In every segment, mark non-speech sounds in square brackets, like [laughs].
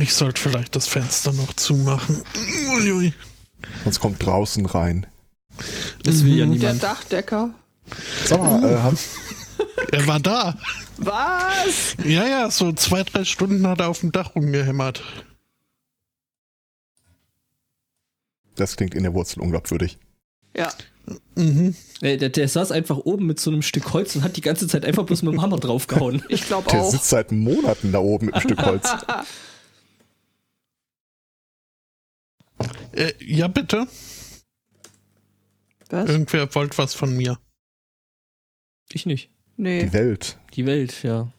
Ich sollte vielleicht das Fenster noch zumachen. Uiui. Sonst kommt draußen rein. Das will ja Der niemand. Dachdecker. Sag mal, äh, haben, Er war da. Was? Ja, ja, so zwei, drei Stunden hat er auf dem Dach rumgehämmert. das klingt in der Wurzel unglaubwürdig. Ja. Mhm. Der, der saß einfach oben mit so einem Stück Holz und hat die ganze Zeit einfach bloß mit dem Hammer draufgehauen. Ich glaube Der auch. sitzt seit Monaten da oben mit einem Stück Holz. [laughs] Äh, ja, bitte. Was? Irgendwer wollte was von mir. Ich nicht. Nee. Die Welt. Die Welt, ja.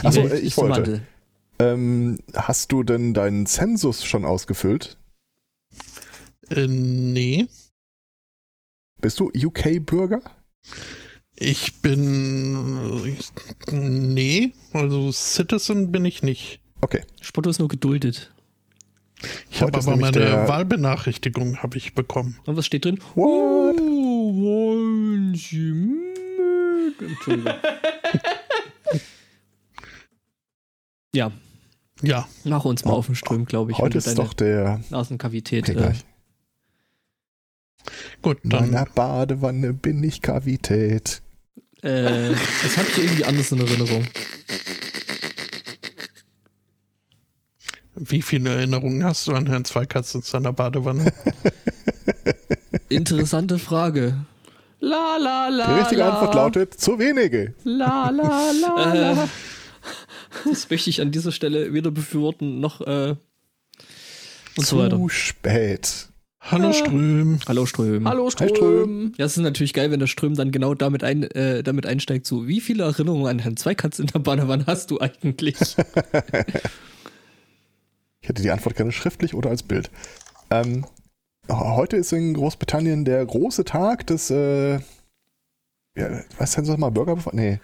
Die Ach so, Welt äh, ich wollte. Ähm, hast du denn deinen Zensus schon ausgefüllt? Äh, nee. Bist du UK-Bürger? Ich bin. Ich, nee, also Citizen bin ich nicht. Okay. Spotto ist nur geduldet. Ich habe aber meine Wahlbenachrichtigung habe ich bekommen. Und was steht drin? What? Oh, wollen Sie mit? Entschuldigung. [laughs] ja, Ja, mach uns mal auf den Ström, glaube ich. Heute ist doch der. Nasenkavität. Okay, äh, gut, In meiner dann. Badewanne bin ich Kavität. äh, das habe ich irgendwie anders in Erinnerung. Wie viele Erinnerungen hast du an Herrn Zweikatz in seiner Badewanne? [laughs] Interessante Frage. La la la. Die richtige la. Antwort lautet zu wenige. La la la. [laughs] Äh, la. das möchte ich an dieser Stelle weder befürworten noch äh, und zu so weiter. spät. Hallo Ström. Hallo Ström. Hallo Ström. Ström. Ja, es ist natürlich geil, wenn der Ström dann genau damit, ein, äh, damit einsteigt, so wie viele Erinnerungen an Herrn Zweikatz in der Badewanne hast du eigentlich? [laughs] Ich hätte die Antwort gerne schriftlich oder als Bild. Ähm, heute ist in Großbritannien der große Tag des, äh, ja, was heißt das mal, Bürger? Nee.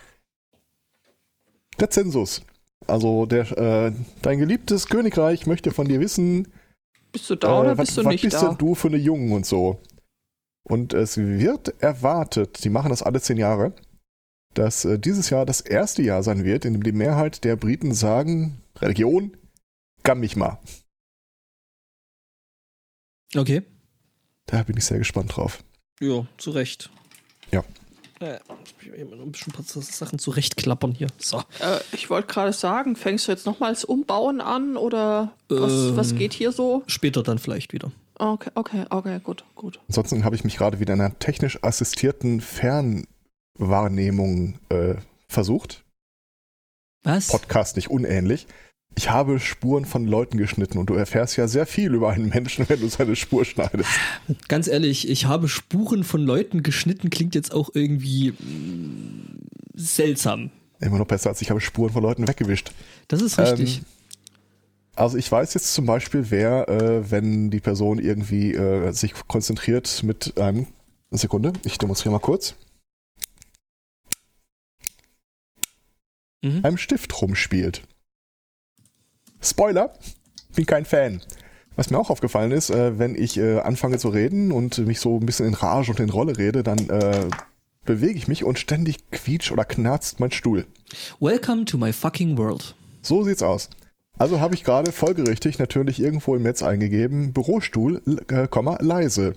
Der Zensus. Also der, äh, dein geliebtes Königreich möchte von dir wissen, Bist du da oder äh, was, bist du was nicht bist da? denn du für eine Jungen und so. Und es wird erwartet, die machen das alle zehn Jahre, dass äh, dieses Jahr das erste Jahr sein wird, in dem die Mehrheit der Briten sagen, Religion, gamm mich mal. Okay. Da bin ich sehr gespannt drauf. Ja, zu Recht. Ja. Äh, ich will immer noch ein bisschen ein paar Sachen zurechtklappern hier. So. Äh, ich wollte gerade sagen, fängst du jetzt nochmals Umbauen an oder was, Ähm. was geht hier so? Später dann vielleicht wieder. Okay, okay, okay, gut, gut. Ansonsten habe ich mich gerade wieder in einer technisch assistierten Fernwahrnehmung äh, versucht. Was? Podcast nicht unähnlich. Ich habe Spuren von Leuten geschnitten und du erfährst ja sehr viel über einen Menschen, wenn du seine Spur schneidest. Ganz ehrlich, ich habe Spuren von Leuten geschnitten, klingt jetzt auch irgendwie mm, seltsam. Immer noch besser als ich habe Spuren von Leuten weggewischt. Das ist richtig. Ähm, Also ich weiß jetzt zum Beispiel, wer, äh, wenn die Person irgendwie äh, sich konzentriert mit einem, eine Sekunde, ich demonstriere mal kurz, mhm. einem Stift rumspielt. Spoiler, bin kein Fan. Was mir auch aufgefallen ist, äh, wenn ich äh, anfange zu reden und mich so ein bisschen in Rage und in Rolle rede, dann äh, bewege ich mich und ständig quietscht oder knarzt mein Stuhl. Welcome to my fucking world. So sieht's aus. Also habe ich gerade folgerichtig natürlich irgendwo im Netz eingegeben, Bürostuhl, äh, Komma, leise.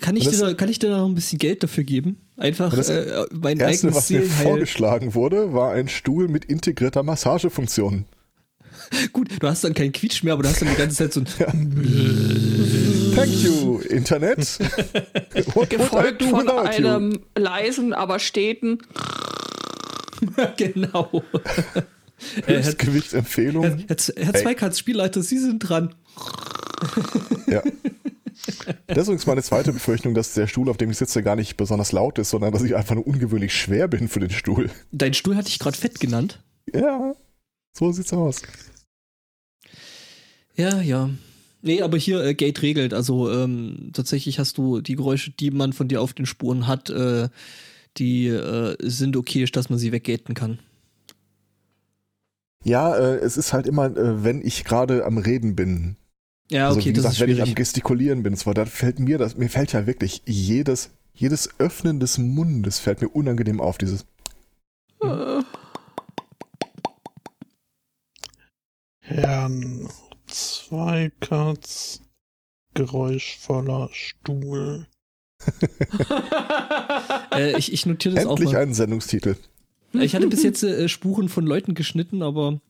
Kann ich, das- dir da, kann ich dir da noch ein bisschen Geld dafür geben? Einfach das äh, mein Erste, eigenes was mir Seelenheil. vorgeschlagen wurde, war ein Stuhl mit integrierter Massagefunktion. [laughs] Gut, du hast dann keinen Quietsch mehr, aber du hast dann die ganze Zeit so ein [laughs] Thank you, Internet. [laughs] Gefolgt von without you? einem leisen, aber steten. genau. äh, Herr, Höchstgewichtsempfehlung. Herr, Herr, Herr Hey. Zweikatz, Spielleiter, Sie sind dran. Ja. Das ist übrigens meine zweite Befürchtung, dass der Stuhl, auf dem ich sitze, gar nicht besonders laut ist, sondern dass ich einfach nur ungewöhnlich schwer bin für den Stuhl. Dein Stuhl hatte ich gerade fett genannt. Ja, so sieht's aus. Ja, ja. Nee, aber hier äh, Gate regelt. Also ähm, tatsächlich hast du die Geräusche, die man von dir auf den Spuren hat, äh, die äh, sind okay, dass man sie weggaten kann. Ja, äh, es ist halt immer, äh, wenn ich gerade am Reden bin. Ja, also okay, wie das gesagt, ist wenn ich am. Gestikulieren bin, und zwar, da fällt mir das, mir fällt ja wirklich jedes, jedes Öffnen des Mundes fällt mir unangenehm auf, dieses. Äh, Herrn Zweikatz, geräuschvoller Stuhl. [laughs] Äh, ich, ich notiere das Endlich auch mal. einen Sendungstitel. Ich hatte bis jetzt äh, Spuren von Leuten geschnitten, aber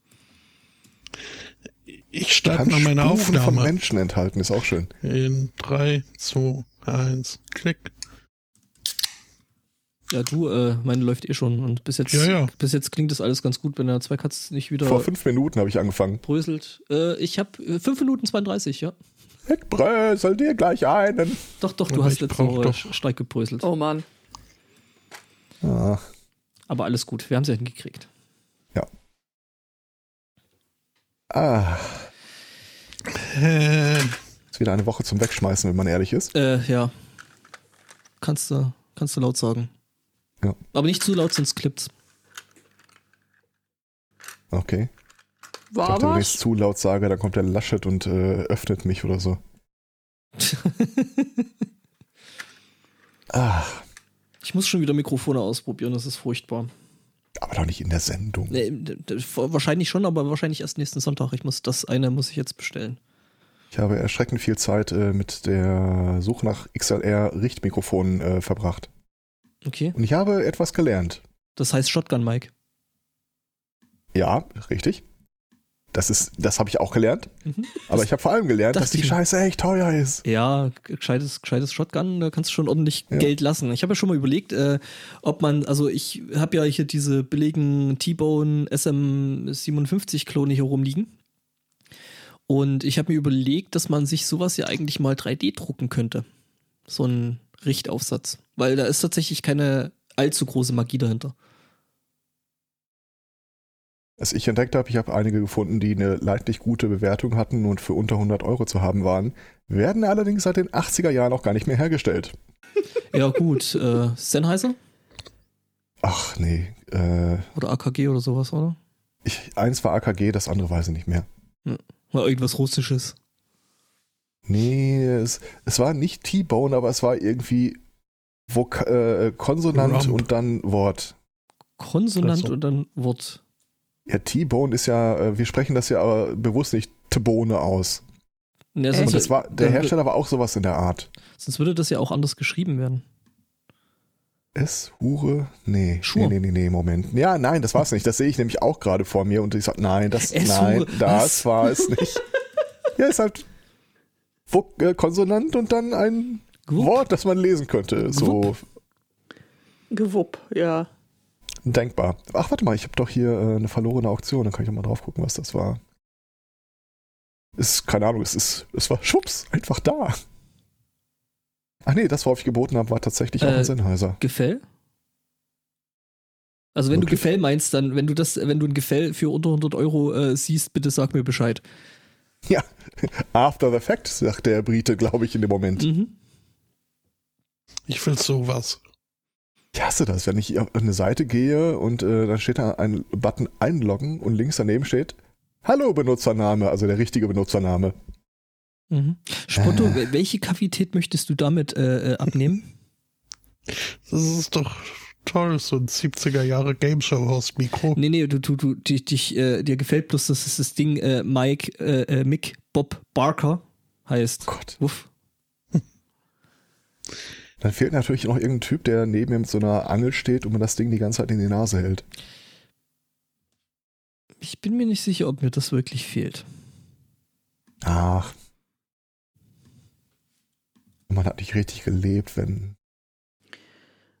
Ich starte mal meine Spuren von Aufnahme. Menschen enthalten, ist auch schön. In 3, 2, 1, klick. Ja, du, äh, meine läuft eh schon. Und bis jetzt, Ja, ja. bis jetzt klingt das alles ganz gut, wenn der Zweikatz nicht wieder Vor fünf Minuten habe ich angefangen. bröselt. Äh, ich habe äh, 5 Minuten 32, ja. Ich brösel dir gleich einen. Doch, doch, du Aber hast letzte Woche stark gebröselt. Oh Mann. Ah, Aber alles gut, wir haben es ja hingekriegt. ah, Äh, ist wieder eine Woche zum Wegschmeißen, wenn man ehrlich ist. Äh, ja. Kannst du, kannst du laut sagen. Ja. Aber nicht zu laut, sonst klippt's. Okay. Ich War dachte, wenn ich zu laut sage, dann kommt der Laschet und äh, öffnet mich oder so. [laughs] Ah, Ich muss schon wieder Mikrofone ausprobieren, das ist furchtbar. aber doch nicht in der Sendung. Nee, wahrscheinlich schon, aber wahrscheinlich erst nächsten Sonntag. Ich muss das eine muss ich jetzt bestellen. Ich habe erschreckend viel Zeit äh, mit der Suche nach XLR-Richtmikrofonen äh, verbracht. Okay. Und ich habe etwas gelernt. Das heißt Shotgun Mic. Ja, richtig. Das ist, das habe ich auch gelernt. Mhm. Aber ich habe vor allem gelernt, dass dachte die. Scheiße echt teuer ist. Ja, gescheites, gescheites Shotgun, da kannst du schon ordentlich Ja. Geld lassen. Ich habe ja schon mal überlegt, äh, ob man, also ich habe ja hier diese billigen T-Bone SM57-Klone hier rumliegen. Und ich habe mir überlegt, dass man sich sowas ja eigentlich mal 3D drucken könnte. So ein Richtaufsatz. Weil da ist tatsächlich keine allzu große Magie dahinter. Was ich entdeckt habe, ich habe einige gefunden, die eine leidlich gute Bewertung hatten und für unter 100 Euro zu haben waren, werden allerdings seit den 80er Jahren auch gar nicht mehr hergestellt. [laughs] Ja, gut. äh, Sennheiser Ach nee, äh, oder AKG oder sowas, oder? ich, eins war AKG, das andere weiß ich nicht mehr. Oder irgendwas Russisches. Nee, es, es war nicht T-Bone, aber es war irgendwie Vok äh, Konsonant Rump. und dann Wort. Konsonant Ach so. und dann Wort. Ja, T-Bone ist ja, äh, wir sprechen das ja aber bewusst nicht T-Bone aus. Ja, Und das war, der Hersteller war auch sowas in der Art. sonst würde das ja auch anders geschrieben werden. Es, Hure? Nee. Schur. Nee, nee, nee, nee, Moment. Ja, nein, das war es nicht. Das sehe ich nämlich auch gerade vor mir und ich sage, nein, das, Es, nein, Hure. das Was? war es nicht. [laughs] ja, ist halt Vok äh, Konsonant und dann ein Gewupp. Wort, das man lesen könnte. So Gewupp, ja. denkbar. Ach, warte mal, ich habe doch hier äh, eine verlorene Auktion, dann kann ich auch mal drauf gucken, was das war. Ist, keine Ahnung, es ist, es war schwupps, einfach da. Ach nee, das, worauf ich geboten habe, war tatsächlich auch Äh, ein Sennheiser. Gefäll? Also wenn Wirklich? du Gefäll meinst, dann, wenn du das, wenn du ein Gefäll für unter 100 Euro äh, siehst, bitte sag mir Bescheid. Ja, [laughs] after the fact, sagt der Brite, glaube ich, in dem Moment. Mhm. Ich will sowas. Ich hasse das, wenn ich auf eine Seite gehe und äh, dann steht da ein Button einloggen und links daneben steht Hallo Benutzername, also der richtige Benutzername. Mhm. Spotto, Äh. wel- welche Kavität möchtest du damit äh, äh, abnehmen? [laughs] Das ist doch toll, so ein 70er Jahre Game Show Host Mikro. Nee, nee, du, du, du dich, dich, äh, dir gefällt bloß, dass es das Ding äh, Mike, Mick Bob Barker heißt. Gott. Wuff. [laughs] Dann fehlt natürlich noch irgendein Typ, der neben mir mit so einer Angel steht und mir das Ding die ganze Zeit in die Nase hält. Ich bin mir nicht sicher, ob mir das wirklich fehlt. Ach. Man hat nicht richtig gelebt, wenn.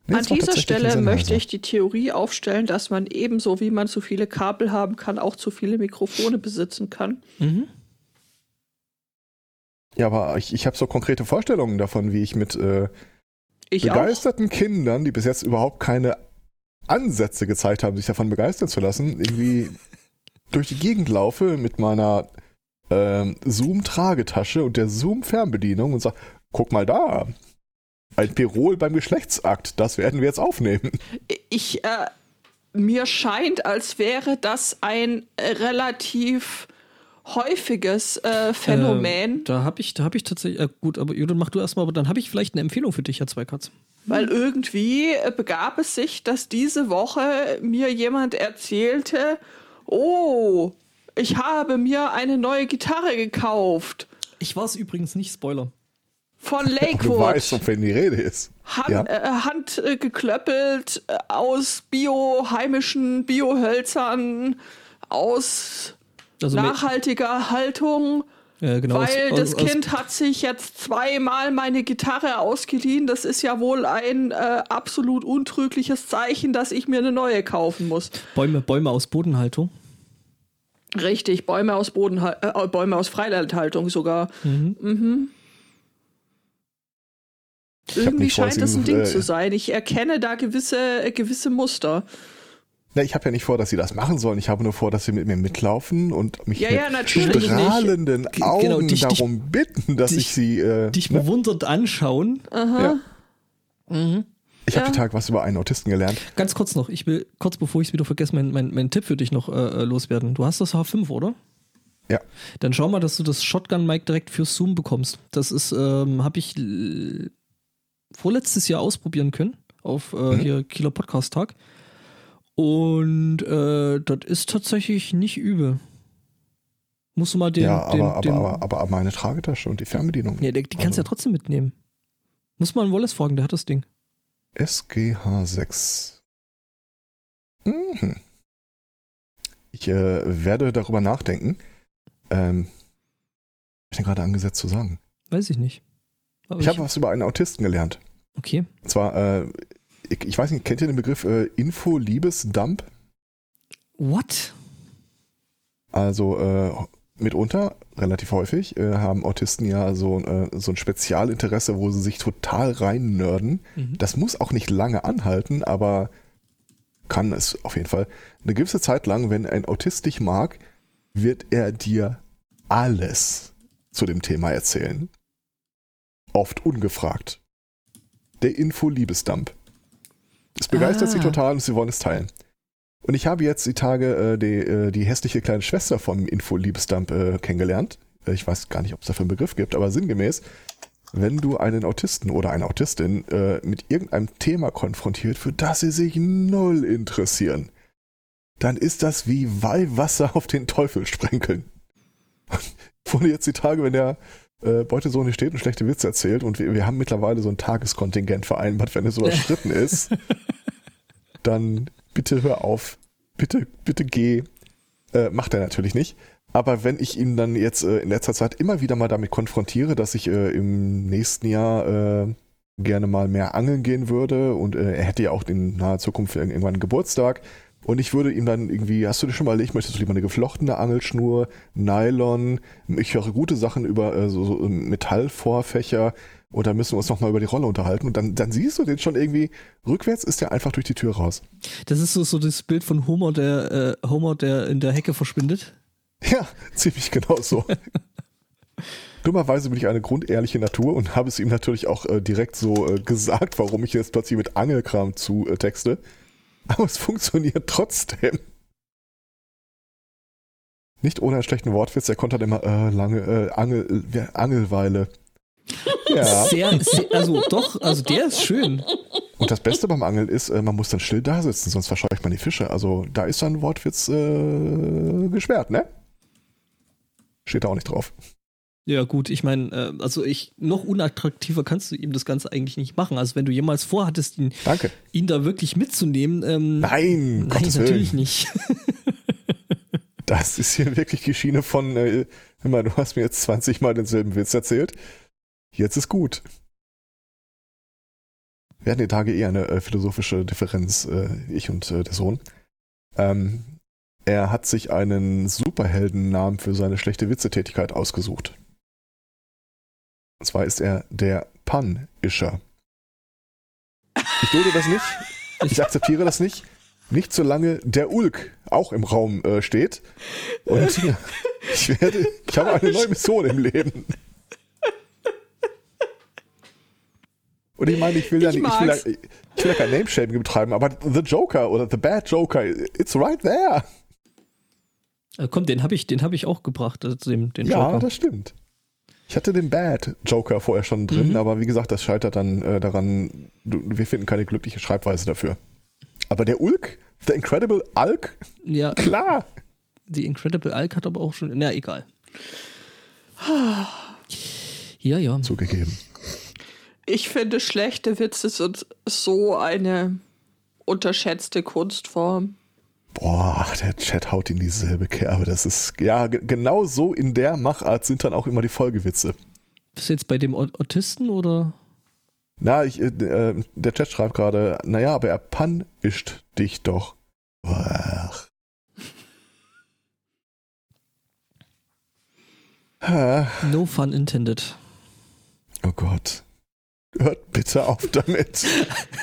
Nee, An dieser Stelle möchte ich die Theorie aufstellen, dass man ebenso wie man zu viele Kabel haben kann, auch zu viele Mikrofone besitzen kann. Mhm. Ja, aber ich, ich habe so konkrete Vorstellungen davon, wie ich mit äh, Ich auch. begeisterten Kindern, die bis jetzt überhaupt keine Ansätze gezeigt haben, sich davon begeistern zu lassen, irgendwie [laughs] durch die Gegend laufe mit meiner ähm, Zoom-Tragetasche und der Zoom-Fernbedienung und sage, guck mal da, ein Pirol beim Geschlechtsakt, das werden wir jetzt aufnehmen. Ich, äh, mir scheint, als wäre das ein relativ häufiges äh, Phänomen. Ähm, da habe ich, da habe ich tatsächlich, äh, gut, aber Judith, mach du erstmal, aber dann habe ich vielleicht eine Empfehlung für dich, Herr Zweikatz. Weil irgendwie äh, begab es sich, dass diese Woche mir jemand erzählte, oh, ich habe mir eine neue Gitarre gekauft. Ich war es übrigens nicht, Spoiler. Von [laughs] Du Lakewood. weißt, von wem die Rede ist. Hand, Ja. äh, handgeklöppelt äh, aus bio, heimischen Biohölzern, aus Also nachhaltiger Haltung. äh, genau, weil aus- das aus- Kind hat sich jetzt zweimal meine Gitarre ausgeliehen. Das ist ja wohl ein äh, absolut untrügliches Zeichen, dass ich mir eine neue kaufen muss. Bäume, Bäume aus Bodenhaltung. Richtig, Bäume aus Boden, äh, Bäume aus Freilandhaltung sogar. Mhm. Irgendwie vor, dass scheint das ein Ding äh, zu sein. Ich erkenne da gewisse, äh, gewisse Muster. Na, ich habe ja nicht vor, dass sie das machen sollen. Ich habe nur vor, dass sie mit mir mitlaufen und mich Ja, mit ja, natürlich. strahlenden G- Augen genau, dich- darum bitten, dass dich- ich sie. Äh, Dich ne? bewundert anschauen. ja. Ich habe Ja. Tag was über einen Autisten gelernt. Ganz kurz noch, ich will, kurz bevor ich es wieder vergesse, meinen mein, mein Tipp für dich noch äh, äh, loswerden. Du hast das H5, oder? Ja. Dann schau mal, dass du das Shotgun-Mic direkt für Zoom bekommst. Das ist, ähm, habe ich vorletztes Jahr ausprobieren können auf äh, Mhm. hier Kieler Podcast Tag. Und äh, das ist tatsächlich nicht übel. Musst du mal den. ja, den, aber, aber, den aber, aber meine Tragetasche und die Fernbedienung. Nee, die, die kannst du ja Also- trotzdem mitnehmen. Muss mal an Wallace fragen, der hat das Ding. SGH6. Mhm. Ich äh, werde darüber nachdenken. Ähm, was ich denn gerade angesetzt zu sagen? Weiß ich nicht. Aber Ich habe was über einen Autisten gelernt. okay. Und zwar, äh, ich, weiß nicht, kennt ihr den Begriff äh, Info-Liebesdump? What? Also äh, mitunter, relativ häufig, äh, haben Autisten ja so, äh, so ein Spezialinteresse, wo sie sich total rein nörden. Mhm. Das muss auch nicht lange anhalten, aber kann es auf jeden Fall. Eine gewisse Zeit lang, wenn ein Autist dich mag, wird er dir alles zu dem Thema erzählen. Oft ungefragt. Der Info-Liebesdump. Es begeistert Ah. sie total und sie wollen es teilen. Und ich habe jetzt die Tage äh, die, äh, die hässliche kleine Schwester vom Info-Liebesdump äh, kennengelernt. Äh, Ich weiß gar nicht, ob es dafür einen Begriff gibt, aber sinngemäß, wenn du einen Autisten oder eine Autistin äh, mit irgendeinem Thema konfrontiert, für das sie sich null interessieren, dann ist das wie Weihwasser auf den Teufel sprenkeln. [laughs] Wurde jetzt die Tage, wenn der äh, Beutesohn steht und schlechte Witze erzählt und wir, wir haben mittlerweile so ein Tageskontingent vereinbart, wenn es überschritten ist, [laughs] dann bitte hör auf, bitte, bitte geh. Äh, macht er natürlich nicht. Aber wenn ich ihn dann jetzt äh, in letzter Zeit immer wieder mal damit konfrontiere, dass ich äh, im nächsten Jahr äh, gerne mal mehr angeln gehen würde und äh, er hätte ja auch in naher Zukunft irgendwann einen Geburtstag und ich würde ihm dann irgendwie, hast du dir schon mal überlegt, möchtest du lieber eine geflochtene Angelschnur, Nylon, ich höre gute Sachen über äh, so, so Metallvorfächer und dann müssen wir uns nochmal über die Rolle unterhalten und dann, dann siehst du den schon irgendwie, rückwärts ist der einfach durch die Tür raus. Das ist so, so das Bild von Homer, der äh, Homer, der in der Hecke verschwindet. Ja, ziemlich genau so. [laughs] Dummerweise bin ich eine grundehrliche Natur und habe es ihm natürlich auch äh, direkt so äh, gesagt, warum ich jetzt plötzlich mit Angelkram zu äh, texte. Aber es funktioniert trotzdem. Nicht ohne einen schlechten Wortwitz, er konnte dann immer äh, lange äh, Angel, äh, Angelweile. Ja. Sehr, sehr, also doch, also der ist schön. Und das Beste beim Angeln ist, äh, man muss dann still da sitzen, sonst verscheucht man die Fische. Also da ist dann Wortwitz äh, gesperrt, ne? Steht da auch nicht drauf. Ja, gut, ich meine, äh, also ich, noch unattraktiver kannst du ihm das Ganze eigentlich nicht machen. Also wenn du jemals vorhattest, ihn, Danke. ihn da wirklich mitzunehmen, ähm, Nein, nein, Gottes natürlich Willen. nicht. [laughs] [laughs] Das ist hier wirklich die Schiene von, äh, mal, du hast mir jetzt 20 Mal denselben Witz erzählt. Jetzt ist gut. Wir hatten die Tage eher eine äh, philosophische Differenz, äh, ich und äh, der Sohn. Ähm, er hat sich einen Superheldennamen für seine schlechte Witzetätigkeit ausgesucht. Und zwar ist er der Pan-Ischer. Ich dulde das nicht. Ich akzeptiere das nicht. Nicht solange der Ulk auch im Raum äh, steht. Und ich werde, ich habe eine neue Mission im Leben. Und ich meine, ich will ja Ich nicht, ich will ja, ich will ja kein Name-Shaming betreiben, aber The Joker oder The Bad Joker, it's right there. Äh, komm, den habe ich, den habe ich auch gebracht, also den, den Ja, Joker. das stimmt. Ich hatte den Bad Joker vorher schon drin, Mhm. aber wie gesagt, das scheitert dann äh, daran, du, wir finden keine glückliche Schreibweise dafür. Aber der Ulk, The Incredible Ulk, Ja, klar. The Incredible Hulk hat aber auch schon. Na, egal. Ja, ja. Zugegeben. Ich finde, schlechte Witze sind so eine unterschätzte Kunstform. Boah, der Chat haut in dieselbe Kerbe. Das ist, ja, ge- genau so in der Machart sind dann auch immer die Folgewitze. Bist du jetzt bei dem Au- Autisten oder? Na, ich, äh, äh, der Chat schreibt gerade, naja, aber er punisht dich doch. Ach. Ah, [laughs] No fun intended. Oh Gott. Hört bitte auf damit.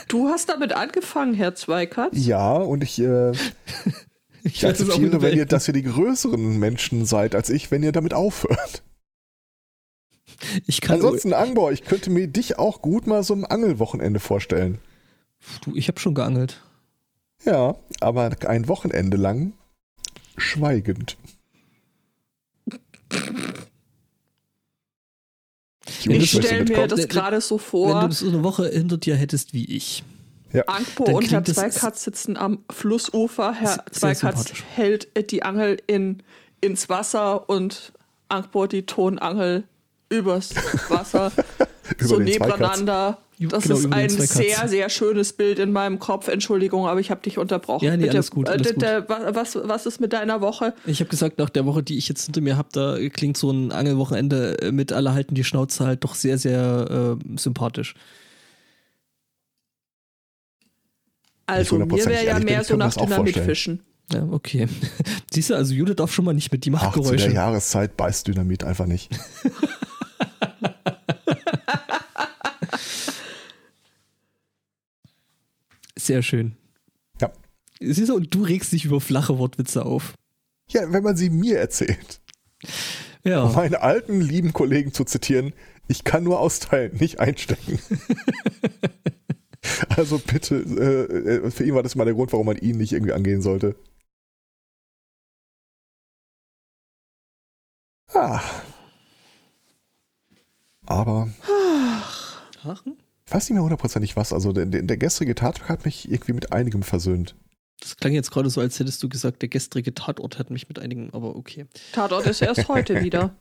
Du hast damit angefangen, Herr Zweikatz? Ja, und ich, äh, [laughs] Ich ich akzeptiere, wenn ihr, dass ihr die größeren Menschen seid als ich, wenn ihr damit aufhört. Ich kann Ansonsten, Angbor, ich könnte mir dich auch gut mal so ein Angelwochenende vorstellen. du, ich habe schon geangelt. Ja, aber ein Wochenende lang schweigend. [laughs] Wenn Ich du- stelle mir Wenn- das wenn- gerade so Wenn vor. du so eine Woche hinter dir hättest wie ich. Angbo Dann und Herr Zweikatz sitzen am Flussufer. Herr Zweikatz hält die Angel in, ins Wasser und Angbo die Tonangel übers Wasser. [laughs] Über so den Zweikatz. Das Genau, ist ein sehr, sehr schönes Bild in meinem Kopf. Entschuldigung, aber ich habe dich unterbrochen. Ja, nee, Bitte, alles gut, äh, alles wa- Was, was ist mit deiner Woche? Ich habe gesagt, nach der Woche, die ich jetzt hinter mir habe, da klingt so ein Angelwochenende äh, mit alle halten die Schnauze halt doch sehr, sehr äh, sympathisch. Also mir wäre ja bin, mehr so nach. Dynamitfischen. Ja, okay. [laughs] Siehst du, also Judith darf schon mal nicht mit, die macht Ach, zu der Geräusche. Jahreszeit beißt Dynamit einfach nicht. [laughs] Sehr schön. Ja. Siehst du, und du regst dich über flache Wortwitze auf. Ja, wenn man sie mir erzählt. Um Ja. meine alten, lieben Kollegen zu zitieren, ich kann nur austeilen, nicht einstecken. [laughs] also bitte, äh, äh, für ihn war das mal der Grund, warum man ihn nicht irgendwie angehen sollte. Ah. Aber Aachen? Ich weiß nicht mehr hundertprozentig was. Also der, der, der gestrige Tag hat mich irgendwie mit einigem versöhnt. Das klang jetzt gerade so, als hättest du gesagt, der gestrige Tatort hat mich mit einigen, aber okay. Tatort ist erst heute [laughs] wieder.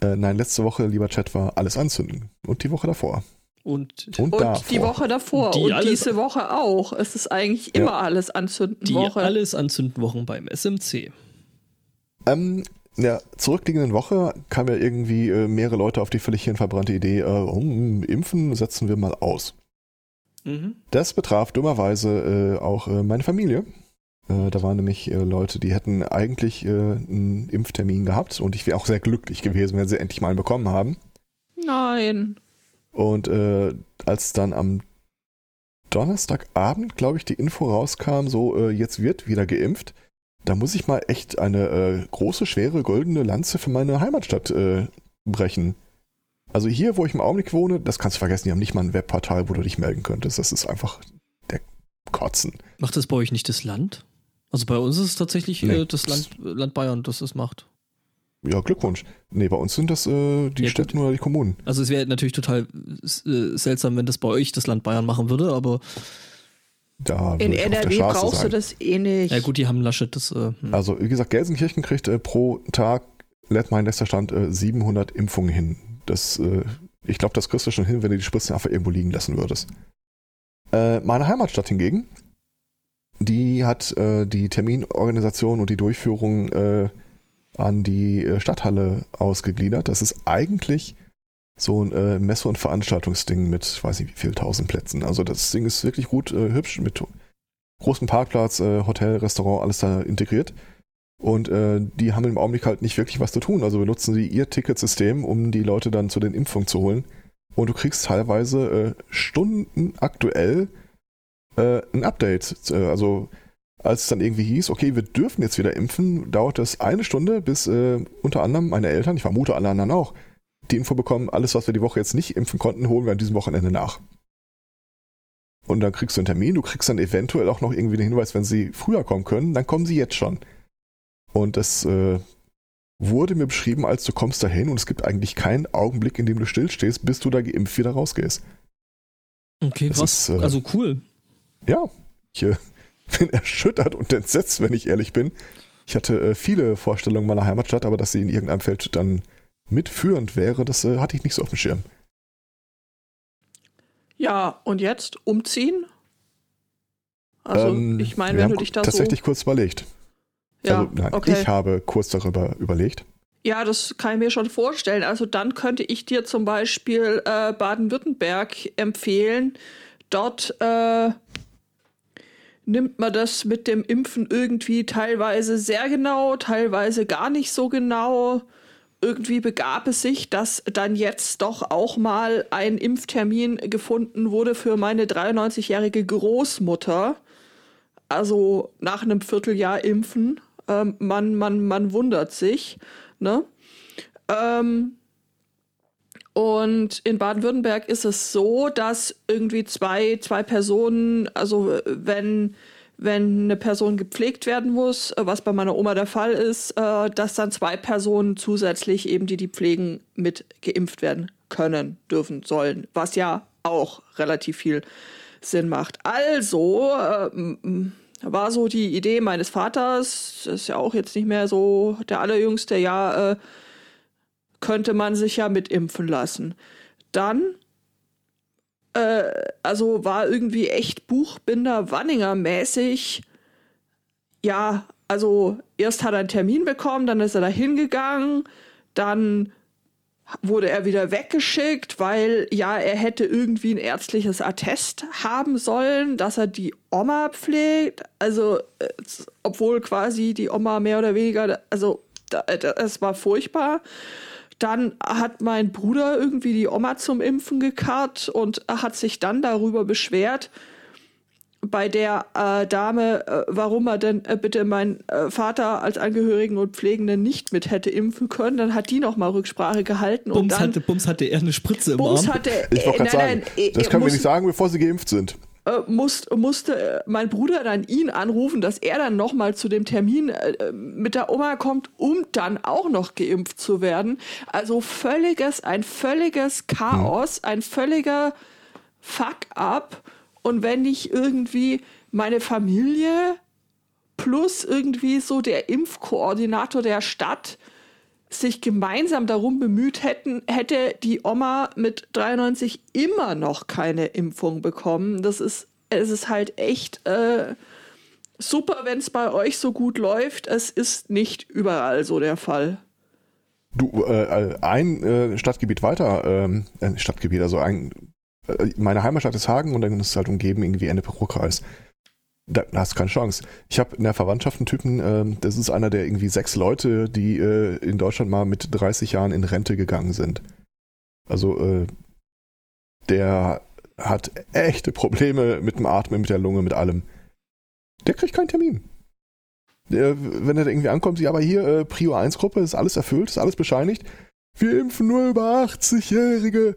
Äh, nein, letzte Woche, lieber Chat, war alles anzünden. Und die Woche davor. Und Und, Und davor. die Woche davor. Die und diese Woche auch. Es ist eigentlich Ja. immer alles anzünden die Woche. alles anzünden Wochen beim SMC. Ähm, in der zurückliegenden Woche kamen ja irgendwie äh, mehrere Leute auf die völlig hirnverbrannte Idee, äh, um, Impfen setzen wir mal aus. Mhm. Das betraf dummerweise äh, auch äh, meine Familie. Äh, da waren nämlich äh, Leute, die hätten eigentlich äh, einen Impftermin gehabt und ich wäre auch sehr glücklich gewesen, wenn sie endlich mal einen bekommen haben. Nein. Und äh, als dann am Donnerstagabend, glaube ich, die Info rauskam, so äh, jetzt wird wieder geimpft, da muss ich mal echt eine äh, große, schwere, goldene Lanze für meine Heimatstadt äh, brechen. Also hier, wo ich im Augenblick wohne, das kannst du vergessen, die haben nicht mal ein Webportal, wo du dich melden könntest. Das ist einfach der Kotzen. Macht das bei euch nicht das Land? Also bei uns ist es tatsächlich Nee, äh, das Land, Land Bayern, das das macht. Ja, Glückwunsch. Nee, bei uns sind das äh, die Ja, Städte oder die Kommunen. Also es wäre natürlich total äh, seltsam, wenn das bei euch das Land Bayern machen würde, aber Da In NRW brauchst sein. du das eh nicht. ja gut, die haben Laschet das. Äh, hm. Also, wie gesagt, Gelsenkirchen kriegt äh, pro Tag, lädt mein letzter Stand, äh, 700 Impfungen hin. Das, äh, ich glaube, das kriegst du schon hin, wenn du die Spritzen einfach irgendwo liegen lassen würdest. Äh, meine Heimatstadt hingegen, die hat äh, die Terminorganisation und die Durchführung äh, an die äh, Stadthalle ausgegliedert. Das ist eigentlich so ein äh, Messe- und Veranstaltungsding mit, ich weiß nicht wie viel, tausend Plätzen. Also das Ding ist wirklich gut äh, hübsch mit großem Parkplatz, äh, Hotel, Restaurant, alles da integriert. Und äh, die haben im Augenblick halt nicht wirklich was zu tun. Also benutzen sie ihr Ticketsystem, um die Leute dann zu den Impfungen zu holen. Und du kriegst teilweise äh, Stunden aktuell äh, ein Update. Also als es dann irgendwie hieß, okay, wir dürfen jetzt wieder impfen, dauert es eine Stunde, bis unter anderem meine Eltern, ich vermute alle anderen auch, die Info bekommen, alles, was wir die Woche jetzt nicht impfen konnten, holen wir an diesem Wochenende nach. Und dann kriegst du einen Termin, du kriegst dann eventuell auch noch irgendwie den Hinweis, wenn sie früher kommen können, dann kommen sie jetzt schon. Und das äh, wurde mir beschrieben, als du kommst dahin und es gibt eigentlich keinen Augenblick, in dem du stillstehst, bis du da geimpft wieder rausgehst. okay, das was? ist, äh, also cool. Ja, ich, äh, [laughs] bin erschüttert und entsetzt, wenn ich ehrlich bin. Ich hatte äh, viele Vorstellungen meiner Heimatstadt, aber dass sie in irgendeinem Feld dann mitführend wäre, das äh, hatte ich nicht so auf dem Schirm. Ja, und jetzt umziehen? Also, Ähm, ich meine, wenn du dich da tatsächlich kurz überlegt. so. Ja, also, nein, okay. ich habe kurz darüber überlegt. Ja, das kann ich mir schon vorstellen. Also dann könnte ich dir zum Beispiel äh, Baden-Württemberg empfehlen. Dort äh, nimmt man das mit dem Impfen irgendwie teilweise sehr genau, teilweise gar nicht so genau. Irgendwie begab es sich, dass dann jetzt doch auch mal ein Impftermin gefunden wurde für meine 93-jährige Großmutter. Also nach einem Vierteljahr impfen. Ähm, man, man, man wundert sich. Ne? Ähm, und in Baden-Württemberg ist es so, dass irgendwie zwei, zwei Personen, also wenn, wenn eine Person gepflegt werden muss, äh, was bei meiner Oma der Fall ist, äh, dass dann zwei Personen zusätzlich eben, die die pflegen, mit geimpft werden können, dürfen, sollen, was ja auch relativ viel Sinn macht. Also äh, war so die Idee meines Vaters, das ist ja auch jetzt nicht mehr so der allerjüngste, ja, äh, könnte man sich ja mitimpfen lassen. Dann, äh, also war irgendwie echt Buchbinder Wanninger mäßig, ja, also erst hat er einen Termin bekommen, dann ist er da hingegangen, dann wurde er wieder weggeschickt, weil ja, er hätte irgendwie ein ärztliches Attest haben sollen, dass er die Oma pflegt. Also, äh, obwohl quasi die Oma mehr oder weniger, also, es war furchtbar. Dann hat mein Bruder irgendwie die Oma zum Impfen gekarrt und hat sich dann darüber beschwert, bei der äh, Dame, äh, warum er denn äh, bitte meinen äh, Vater als Angehörigen und Pflegenden nicht mit hätte impfen können. Dann hat die nochmal Rücksprache gehalten und Bums dann hatte, Bums hatte er eine Spritze im Bums Arm. hatte, Ich wollte äh, gerade sagen, äh, das können wir nicht sagen, bevor sie geimpft sind. Äh, muss, musste äh, mein Bruder dann ihn anrufen, dass er dann nochmal zu dem Termin äh, mit der Oma kommt, um dann auch noch geimpft zu werden. Also völliges, ein völliges Chaos, ein völliger Fuck-up. Und wenn nicht irgendwie meine Familie plus irgendwie so der Impfkoordinator der Stadt sich gemeinsam darum bemüht hätten, hätte die Oma mit 93 immer noch keine Impfung bekommen. Das ist, es ist halt echt äh, super, wenn es bei euch so gut läuft. Es ist nicht überall so der Fall. Du, äh, ein äh, Stadtgebiet weiter, ähm, äh, Stadtgebiet, also ein, äh, meine Heimatstadt ist Hagen und dann ist es halt umgeben irgendwie Ennepe-Ruhr-Kreis. Da, da hast du keine Chance. Ich habe in der Verwandtschaft einen Typen, ähm, das ist einer der irgendwie sechs Leute, die äh, in Deutschland mal mit 30 Jahren in Rente gegangen sind. Also äh, der hat echte Probleme mit dem Atmen, mit der Lunge, mit allem. Der kriegt keinen Termin. Der, wenn er da irgendwie ankommt, ja, aber hier äh, Prio 1 Gruppe, ist alles erfüllt, ist alles bescheinigt. Wir impfen nur über 80-Jährige.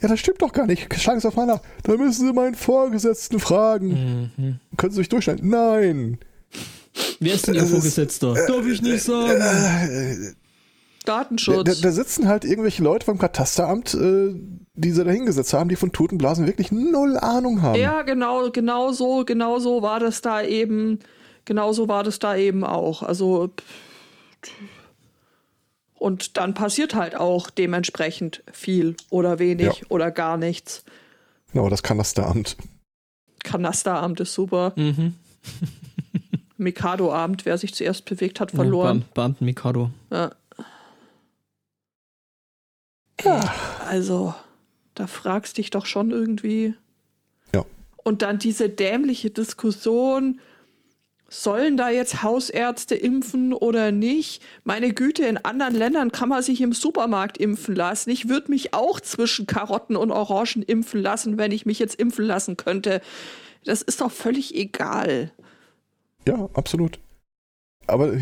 Ja, das stimmt doch gar nicht. Schlagen Sie auf mal nach. Da müssen Sie meinen Vorgesetzten fragen. Mhm. Können Sie sich durchstellen? Nein. Wer ist denn Ihr ist- Vorgesetzter? Darf ich nicht sagen. Äh, da, Datenschutz. da, da sitzen halt irgendwelche Leute vom Katasteramt, äh, die sie da hingesetzt haben, die von Totenblasen wirklich null Ahnung haben. ja, genau, genau so, genau so war das da eben, genau so war das da eben auch. Also pff, und dann passiert halt auch dementsprechend viel oder wenig Ja. oder gar nichts. Genau, das Kanasteramt. Kanasterabend ist super. Mhm. [laughs] Mikado-Abend, wer sich zuerst bewegt hat, verloren. Ja, Beam- Beamten Mikado. Ja. Also, da fragst dich doch schon irgendwie. Ja. Und dann diese dämliche Diskussion, sollen da jetzt Hausärzte impfen oder nicht? Meine Güte, in anderen Ländern kann man sich im Supermarkt impfen lassen. Ich würde mich auch zwischen Karotten und Orangen impfen lassen, wenn ich mich jetzt impfen lassen könnte. Das ist doch völlig egal. Ja, absolut. Aber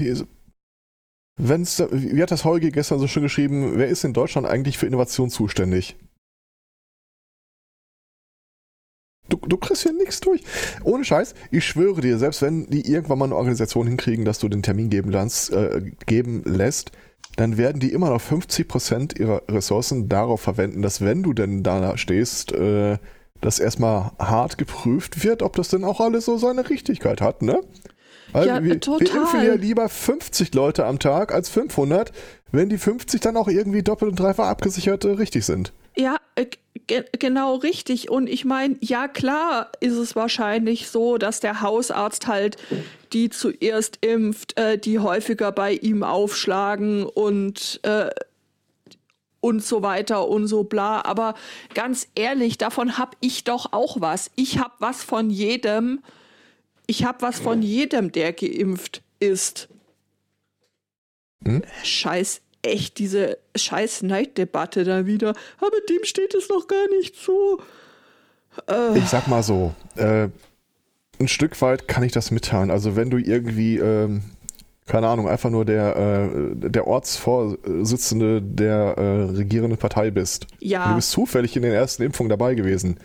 wenn's, wie hat das Holgi gestern so schön geschrieben, wer ist in Deutschland eigentlich für Innovation zuständig? Du, du kriegst hier nichts durch. Ohne Scheiß, ich schwöre dir, selbst wenn die irgendwann mal eine Organisation hinkriegen, dass du den Termin geben, lässt, äh, geben lässt, dann werden die immer noch 50% ihrer Ressourcen darauf verwenden, dass wenn du denn da stehst, äh, dass erstmal hart geprüft wird, ob das denn auch alles so seine Richtigkeit hat, ne? Also Ja, wir, total. wir impfen ja lieber 50 Leute am Tag als 500, wenn die 50 dann auch irgendwie doppelt und dreifach abgesichert äh, richtig sind. Ja, äh, ge genau richtig. Und ich meine, ja klar ist es wahrscheinlich so, dass der Hausarzt halt die zuerst impft, äh, die häufiger bei ihm aufschlagen und äh, und so weiter und so bla. Aber ganz ehrlich, davon hab ich doch auch was. Ich hab was von jedem. Ich hab was von jedem, der geimpft ist. Hm? Scheiß, echt, diese scheiß Neiddebatte da wieder. Aber dem steht es noch gar nicht zu. Äh, Ich sag mal so, äh, ein Stück weit kann ich das mitteilen. Also wenn du irgendwie, ähm, keine Ahnung, einfach nur der, äh, der Ortsvorsitzende der äh, regierenden Partei bist. Und du ja. bist zufällig in den ersten Impfungen dabei gewesen.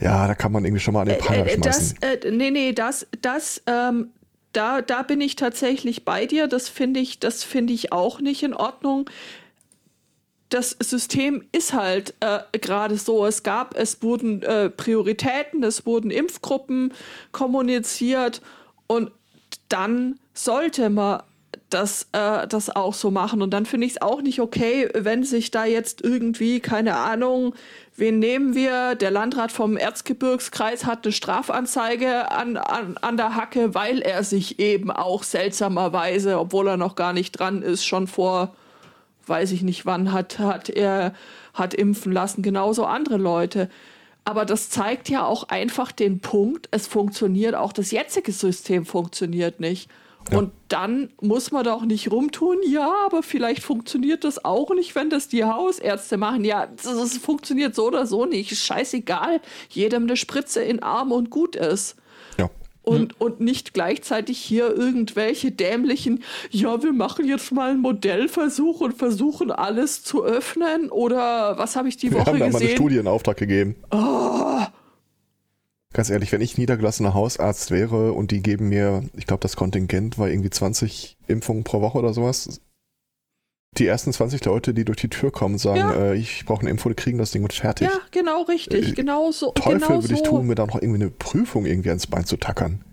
Ja, da kann man irgendwie schon mal an den Pranger Äh, äh, das, schmeißen. äh, nee, nee, das, das, ähm, da, da bin ich tatsächlich bei dir. Das finde ich, das finde ich auch nicht in Ordnung. Das System ist halt äh, gerade so. Es gab, es wurden äh, Prioritäten, es wurden Impfgruppen kommuniziert und dann sollte man das, äh, das auch so machen. Und dann finde ich es auch nicht okay, wenn sich da jetzt irgendwie, keine Ahnung, wen nehmen wir? Der Landrat vom Erzgebirgskreis hat eine Strafanzeige an, an, an der Hacke, weil er sich eben auch seltsamerweise, obwohl er noch gar nicht dran ist, schon vor, weiß ich nicht wann, hat, hat er hat impfen lassen. Genauso andere Leute. Aber das zeigt ja auch einfach den Punkt, es funktioniert, auch das jetzige System funktioniert nicht. Und dann muss man doch nicht rumtun, ja, aber vielleicht funktioniert das auch nicht, wenn das die Hausärzte machen. Ja, das, funktioniert so oder so nicht. Scheißegal. Jedem eine Spritze in Arm und gut ist. Ja. Und, und nicht gleichzeitig hier irgendwelche dämlichen, ja, wir machen jetzt mal einen Modellversuch und versuchen alles zu öffnen. Oder was habe ich die Wir Woche haben da mal eine gesehen? Studie in Auftrag gegeben. Oh, Ganz ehrlich, wenn ich niedergelassener Hausarzt wäre und die geben mir, ich glaube, das Kontingent war irgendwie 20 Impfungen pro Woche oder sowas. Die ersten 20 Leute, die durch die Tür kommen, sagen, Ja. äh, ich brauche eine Info, die kriegen das Ding und fertig. ja, genau richtig. Äh, Genau so. Teufel genau würde ich so. tun, mir da noch irgendwie eine Prüfung irgendwie ans Bein zu tackern.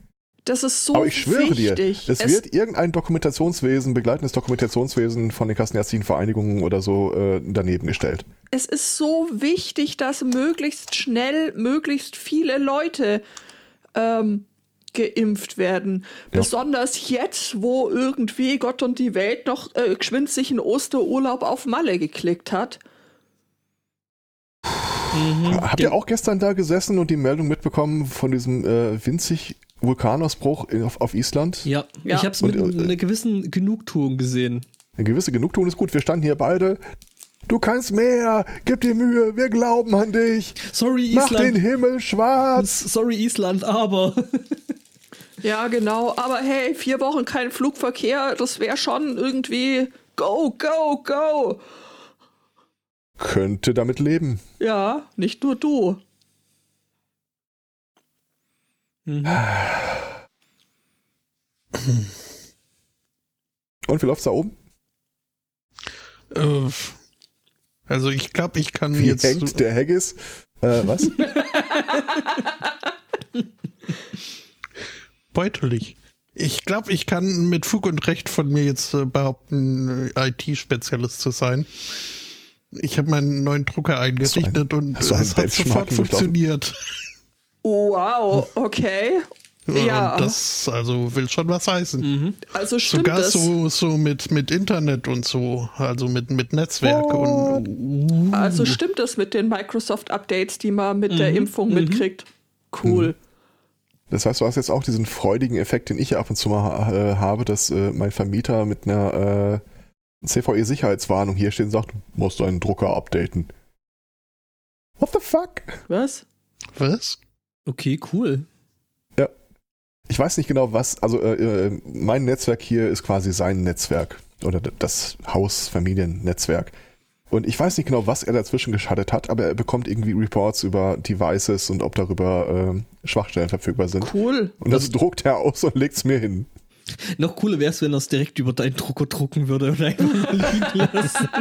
Das ist so Aber ich schwöre dir, wichtig. es, wird irgendein Dokumentationswesen, begleitendes Dokumentationswesen von den kassenärztlichen Vereinigungen oder so äh, daneben gestellt. es ist so wichtig, dass möglichst schnell möglichst viele Leute ähm, geimpft werden. Ja. Besonders jetzt, wo irgendwie Gott und die Welt noch äh, geschwind sich einen Osterurlaub auf Malle geklickt hat. Mhm. Habt ihr auch gestern da gesessen und die Meldung mitbekommen von diesem äh, winzig Vulkanausbruch auf, auf Island? Ja, Ja. ich habe es mit Und, äh, einer gewissen Genugtuung gesehen. Eine gewisse Genugtuung ist gut. Wir standen hier beide. Du kannst mehr. Gib dir Mühe. Wir glauben an dich. Sorry, Mach den Island. Himmel schwarz. Sorry, Island, aber. [laughs] Ja, genau. Aber hey, vier Wochen kein Flugverkehr, das wäre schon irgendwie go, go, go. Könnte damit leben. Ja, nicht nur du. Mhm. [clears throat] Und wie läuft's da oben? Äh, also ich glaube, ich kann Wie jetzt. hängt der Haggis? Äh, was? [laughs] Beutelig. Ich glaube, ich kann mit Fug und Recht von mir jetzt äh, behaupten, äh, IT-Spezialist zu sein. Ich habe meinen neuen Drucker eingerichtet und es hat sofort funktioniert. Wow, okay. Ja. Und das also will schon was heißen. Mhm. Also stimmt Sogar das. so, so mit, mit Internet und so, also mit, mit Netzwerk und uh, Also stimmt das mit den Microsoft-Updates, die man mit der Mhm, Impfung mhm. mitkriegt. Cool. Das heißt, du hast jetzt auch diesen freudigen Effekt, den ich ja ab und zu mal äh, habe, dass äh, mein Vermieter mit einer äh, CVE-Sicherheitswarnung hier steht und sagt, musst deinen Drucker updaten. What the fuck? Was? was? Okay, cool. Ich weiß nicht genau was, also äh, äh, mein Netzwerk hier ist quasi sein Netzwerk oder das Haus-Familien-Netzwerk. Und ich weiß nicht genau, was er dazwischen geschaltet hat, aber er bekommt irgendwie Reports über Devices und ob darüber äh, Schwachstellen verfügbar sind. Cool. Und das druckt er aus und legt's mir hin. Noch cooler wäre es, wenn er es direkt über deinen Drucker drucken würde und einfach liegen lassen. [laughs]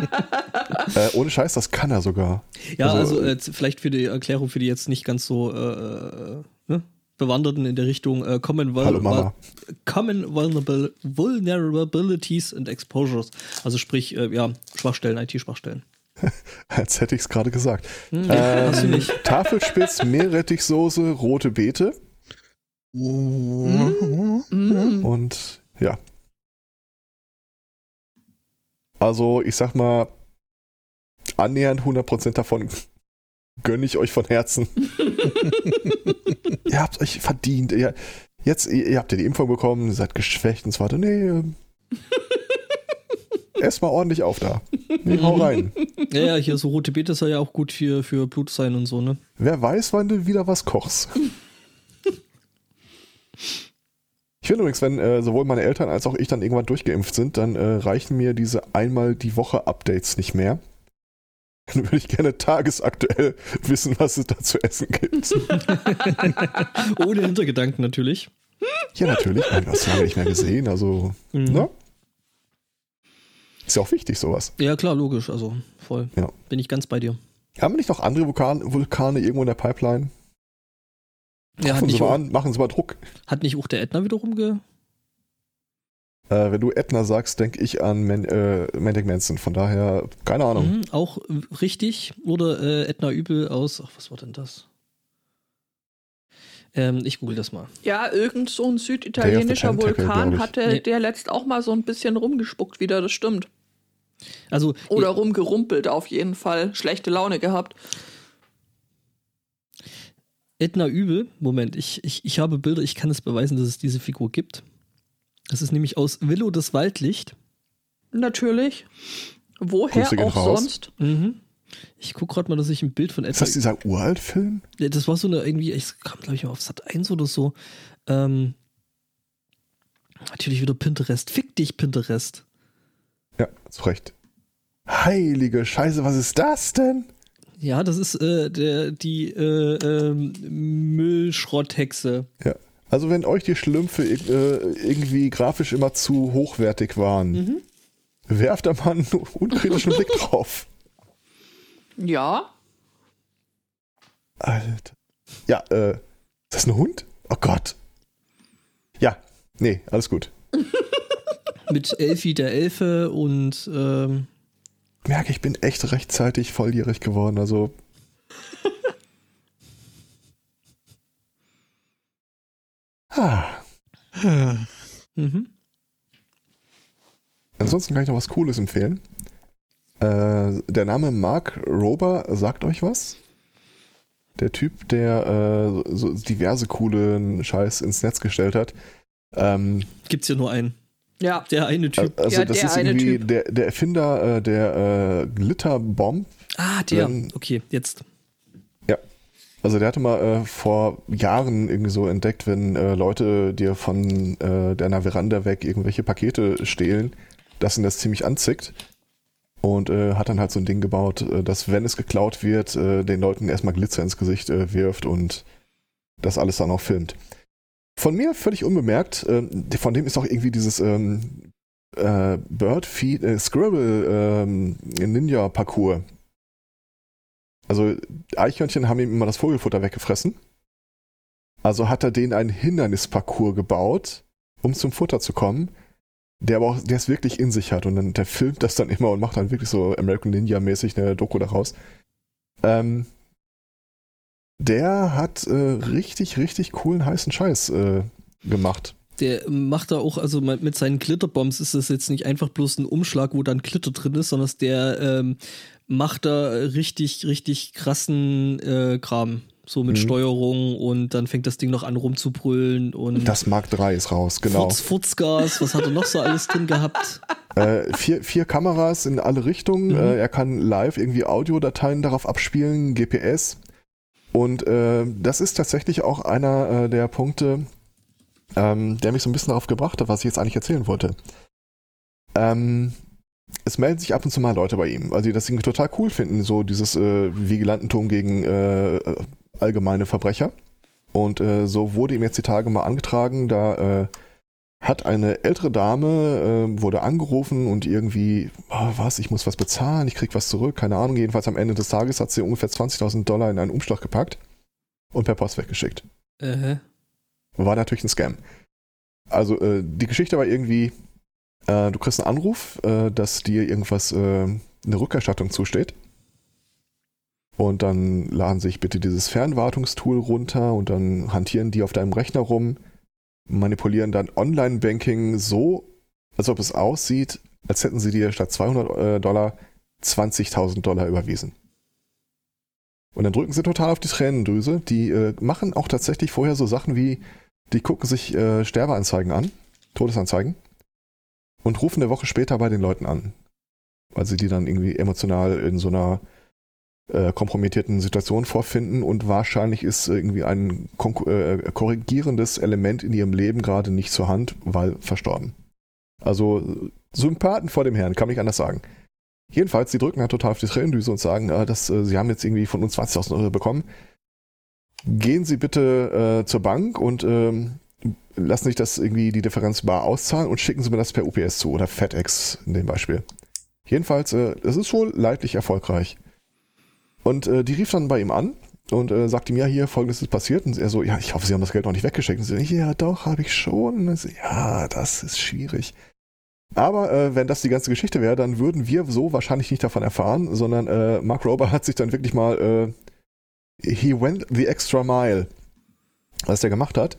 Äh, ohne Scheiß, das kann er sogar. Ja, Also, also, äh, vielleicht für die Erklärung für die jetzt nicht ganz so äh, äh, ne? Bewanderten in der Richtung äh, Common, Vul- Hallo. Common Vulnerable Vulnerabilities and Exposures. Also sprich, äh, ja, Schwachstellen, IT-Schwachstellen. [laughs] Als hätte ich es gerade gesagt. Hm, Ähm. Tafelspitz, Meerrettichsoße, rote Beete Mm. und ja. Also, ich sag mal, annähernd 100% davon gönne ich euch von Herzen. [laughs] ihr habt euch verdient. Ihr, jetzt, ihr, ihr habt ja die Impfung bekommen, seid geschwächt und so weiter. Nee, ähm, [laughs] erstmal ordentlich auf da. Nee, hau rein. Ja, ja, hier so rote Beete soll ja auch gut für, für Blut sein und so, ne? Wer weiß, wann du wieder was kochst. [laughs] Ich finde übrigens, wenn äh, sowohl meine Eltern als auch ich dann irgendwann durchgeimpft sind, dann äh, reichen mir diese einmal die Woche Updates nicht mehr. [laughs] Dann würde ich gerne tagesaktuell [laughs] wissen, was es da zu essen gibt. [laughs] Ohne Hintergedanken natürlich. ja, natürlich. Ich habe lange nicht mehr gesehen. Also, Mhm. ne? Ist ja auch wichtig, sowas. Ja, klar, logisch, also voll. Ja. Bin ich ganz bei dir. Haben wir nicht noch andere Vulkan Vulkane irgendwo in der Pipeline? Ja, hat Rufen Sie nicht, mal an, machen Sie mal Druck. hat nicht auch der Ätna wiederum ge. Äh, wenn du Edna sagst, denke ich an Man äh, Manic Manson. Von daher, keine Ahnung. Mhm, auch richtig. Oder äh, Ätna Übel aus. Ach, was war denn das? Ähm, ich google das mal. Ja, irgend so ein süditalienischer Vulkan hatte Nee. der letzt auch mal so ein bisschen rumgespuckt wieder, das stimmt. Also, Oder rumgerumpelt auf jeden Fall. Schlechte Laune gehabt. Edna Übel, Moment, ich, ich, ich habe Bilder, ich kann es beweisen, dass es diese Figur gibt. Das ist nämlich aus Willow das Waldlicht. Natürlich. Woher auch raus. sonst? Mhm. Ich gucke gerade mal, dass ich ein Bild von Ist Edna das dieser Uralt-Film? Ja, Das war so eine irgendwie, ich kam glaube ich mal auf Sat 1 oder so. Ähm, natürlich wieder Pinterest. Fick dich, Pinterest. Ja, zu Recht. Heilige Scheiße, was ist das denn? Ja, das ist äh, der, die äh, ähm, Müllschrotthexe. Ja. Also wenn euch die Schlümpfe äh, irgendwie grafisch immer zu hochwertig waren, Mhm. werft da mal einen unkritischen Blick [laughs] drauf. Ja. Alter. Ja, äh, ist das ein Hund? Oh Gott. Ja, nee, alles gut. [laughs] Mit Elfi der Elfe und ähm, Merke, ich bin echt rechtzeitig volljährig geworden, also. [laughs] Ah. mhm. Ansonsten kann ich noch was Cooles empfehlen. Äh, der Name Mark Rober sagt euch was? Der Typ, der äh, so diverse coolen Scheiß ins Netz gestellt hat. Ähm, gibt's ja nur einen. Ja. Der eine Typ. also Ja, das der ist eine irgendwie Typ. der, der Erfinder äh, der äh, Glitterbomb. Ah, der. Ähm, Okay, jetzt. Also der hatte mal äh, vor Jahren irgendwie so entdeckt, wenn äh, Leute dir von äh, deiner Veranda weg irgendwelche Pakete stehlen, dass ihn das ziemlich anzickt. Und äh, hat dann halt so ein Ding gebaut, äh, dass wenn es geklaut wird, äh, den Leuten erstmal Glitzer ins Gesicht äh, wirft und das alles dann auch filmt. Von mir völlig unbemerkt, äh, von dem ist auch irgendwie dieses ähm, äh, Bird Feed, äh, Scribble ähm, Ninja Parcours. Also Eichhörnchen haben ihm immer das Vogelfutter weggefressen. Also hat er denen einen Hindernisparcours gebaut, um zum Futter zu kommen, der aber auch, der es wirklich in sich hat und dann, der filmt das dann immer und macht dann wirklich so American Ninja-mäßig eine Doku daraus. Ähm, der hat äh, richtig, richtig coolen heißen Scheiß äh, gemacht. Der macht da auch, also mit seinen Glitterbombs ist das jetzt nicht einfach bloß ein Umschlag, wo dann Glitter drin ist, sondern der ähm, macht da richtig, richtig krassen äh, Kram. So mit Mhm. Steuerung und dann fängt das Ding noch an rumzubrüllen und Das Mark 3 ist raus, genau. Furz, Furzgas, was hat er noch so alles drin gehabt? [laughs] Äh, vier, vier Kameras in alle Richtungen. Mhm. Äh, er kann live irgendwie Audiodateien darauf abspielen, GPS. Und äh, das ist tatsächlich auch einer äh, der Punkte, ähm, der mich so ein bisschen darauf gebracht hat, was ich jetzt eigentlich erzählen wollte. Ähm, es melden sich ab und zu mal Leute bei ihm, also die das irgendwie total cool finden, so dieses äh, Vigilantentum gegen äh, allgemeine Verbrecher. Und äh, so wurde ihm jetzt die Tage mal angetragen, da äh, hat eine ältere Dame, äh, wurde angerufen und irgendwie, oh, was, ich muss was bezahlen, ich krieg was zurück, keine Ahnung. Jedenfalls am Ende des Tages hat sie ungefähr 20.000 Dollar in einen Umschlag gepackt und per Post weggeschickt. Äh, War natürlich ein Scam. Also äh, die Geschichte war irgendwie, äh, du kriegst einen Anruf, äh, dass dir irgendwas, äh, eine Rückerstattung zusteht. Und dann laden sich bitte dieses Fernwartungstool runter und dann hantieren die auf deinem Rechner rum, manipulieren dann Online-Banking so, als ob es aussieht, als hätten sie dir statt 200 äh, Dollar 20.000 Dollar überwiesen. Und dann drücken sie total auf die Tränendrüse. Die äh, machen auch tatsächlich vorher so Sachen wie, die gucken sich äh, Sterbeanzeigen an, Todesanzeigen, und rufen eine Woche später bei den Leuten an. Weil sie die dann irgendwie emotional in so einer äh, kompromittierten Situation vorfinden und wahrscheinlich ist irgendwie ein äh, korrigierendes Element in ihrem Leben gerade nicht zur Hand, weil verstorben. Also Sympathen vor dem Herrn, kann man nicht anders sagen. Jedenfalls, sie drücken halt total auf die Tränendüse und sagen, äh, dass äh, sie haben jetzt irgendwie von uns 20.000 Euro bekommen. Gehen Sie bitte äh, zur Bank und ähm, lassen sich das irgendwie die Differenz bar auszahlen und schicken Sie mir das per UPS zu oder FedEx in dem Beispiel. Jedenfalls, äh, es ist wohl leidlich erfolgreich. Und äh, die rief dann bei ihm an und äh, sagte ihm, ja, hier, folgendes ist passiert. Und er so, ja, ich hoffe, Sie haben das Geld noch nicht weggeschickt. Und sie so, ja, doch, habe ich schon. Und so, ja, das ist schwierig. Aber äh, wenn das die ganze Geschichte wäre, dann würden wir so wahrscheinlich nicht davon erfahren, sondern äh, Mark Rober [laughs] hat sich dann wirklich mal, äh, he went the extra mile, was der gemacht hat.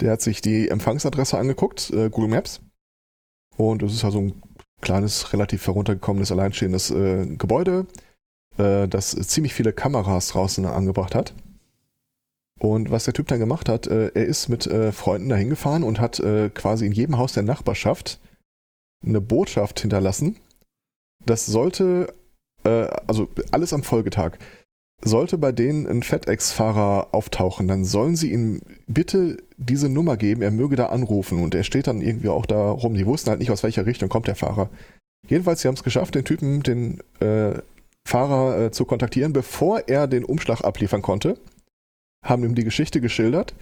Der hat sich die Empfangsadresse angeguckt, äh, Google Maps. Und es ist ja so ein kleines, relativ heruntergekommenes, alleinstehendes äh, Gebäude, äh, das ziemlich viele Kameras draußen angebracht hat. Und was der Typ dann gemacht hat, äh, er ist mit äh, Freunden dahin gefahren und hat äh, quasi in jedem Haus der Nachbarschaft eine Botschaft hinterlassen. Das sollte, äh, also alles am Folgetag, sollte bei denen ein FedEx-Fahrer auftauchen, dann sollen sie ihm bitte diese Nummer geben, er möge da anrufen. Und er steht dann irgendwie auch da rum. Die wussten halt nicht, aus welcher Richtung kommt der Fahrer. Jedenfalls, sie haben es geschafft, den Typen, den äh, Fahrer äh, zu kontaktieren, bevor er den Umschlag abliefern konnte. Haben ihm die Geschichte geschildert.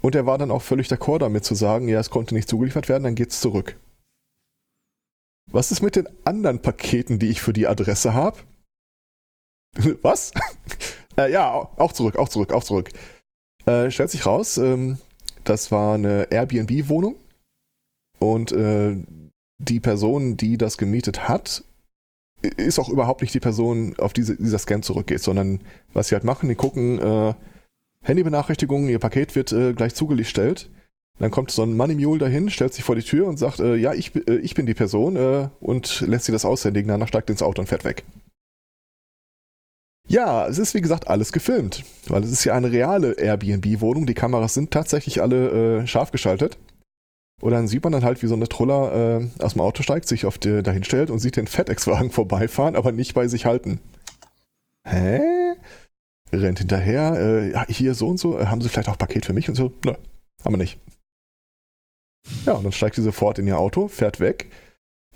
Und er war dann auch völlig d'accord damit zu sagen, ja, es konnte nicht zugeliefert werden, dann geht's zurück. Was ist mit den anderen Paketen, die ich für die Adresse habe? [laughs] Was? [laughs] äh, ja, auch zurück, auch zurück, auch zurück. Äh, stellt sich raus, ähm, das war eine Airbnb-Wohnung und äh, die Person, die das gemietet hat, ist auch überhaupt nicht die Person, auf die dieser Scan zurückgeht, sondern was sie halt machen, die gucken, äh, Handybenachrichtigungen, ihr Paket wird äh, gleich zugestellt. Dann kommt so ein Money Mule dahin, stellt sich vor die Tür und sagt, äh, ja, ich, äh, ich bin die Person äh, und lässt sie das aushändigen, danach steigt ins Auto und fährt weg. Ja, es ist wie gesagt alles gefilmt, weil es ist ja eine reale Airbnb-Wohnung. Die Kameras sind tatsächlich alle äh, scharf geschaltet. Und dann sieht man dann halt, wie so eine Troller äh, aus dem Auto steigt, sich auf die, dahin stellt und sieht den FedEx-Wagen [laughs] vorbeifahren, aber nicht bei sich halten. Hä? Rennt hinterher, äh, hier so und so, äh, haben sie vielleicht auch Paket für mich und so? Nö, haben wir nicht. Ja, und dann steigt sie sofort in ihr Auto, fährt weg.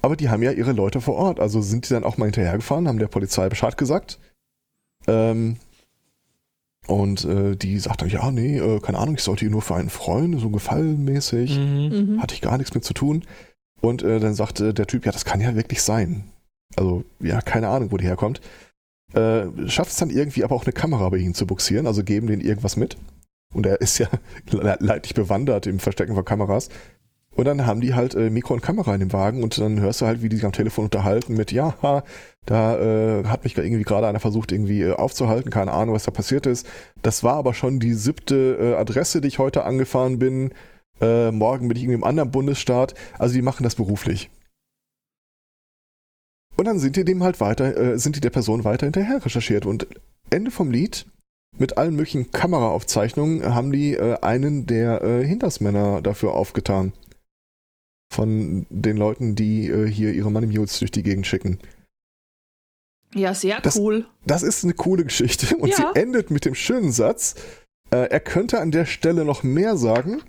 Aber die haben ja ihre Leute vor Ort, also sind die dann auch mal hinterhergefahren, haben der Polizei Bescheid gesagt. Ähm, und äh, die sagt dann, ja, nee, äh, keine Ahnung, ich sollte hier nur für einen Freund, so gefallenmäßig. Mhm. Mhm. Hatte ich gar nichts mit zu tun. Und äh, dann sagte der Typ, ja, das kann ja wirklich sein. Also, ja, keine Ahnung, wo die herkommt. Äh, schafft es dann irgendwie aber auch eine Kamera bei ihnen zu buxieren, also geben denen irgendwas mit. Und er ist ja [laughs] le- leidlich bewandert im Verstecken von Kameras. Und dann haben die halt äh, Mikro und Kamera in dem Wagen und dann hörst du halt, wie die sich am Telefon unterhalten mit, ja, ha, da äh, hat mich irgendwie gerade einer versucht, irgendwie äh, aufzuhalten, keine Ahnung, was da passiert ist. Das war aber schon die siebte äh, Adresse, die ich heute angefahren bin. Äh, morgen bin ich irgendwie im anderen Bundesstaat. Also die machen das beruflich. Und dann sind die dem halt weiter, äh, sind die der Person weiter hinterher recherchiert. Und Ende vom Lied, mit allen möglichen Kameraaufzeichnungen, haben die äh, einen der äh, Hintersmänner dafür aufgetan. Von den Leuten, die äh, hier ihre Money Mules durch die Gegend schicken. Ja, sehr Das- cool. Das ist eine coole Geschichte [laughs] und Ja. sie endet mit dem schönen Satz, äh, er könnte an der Stelle noch mehr sagen,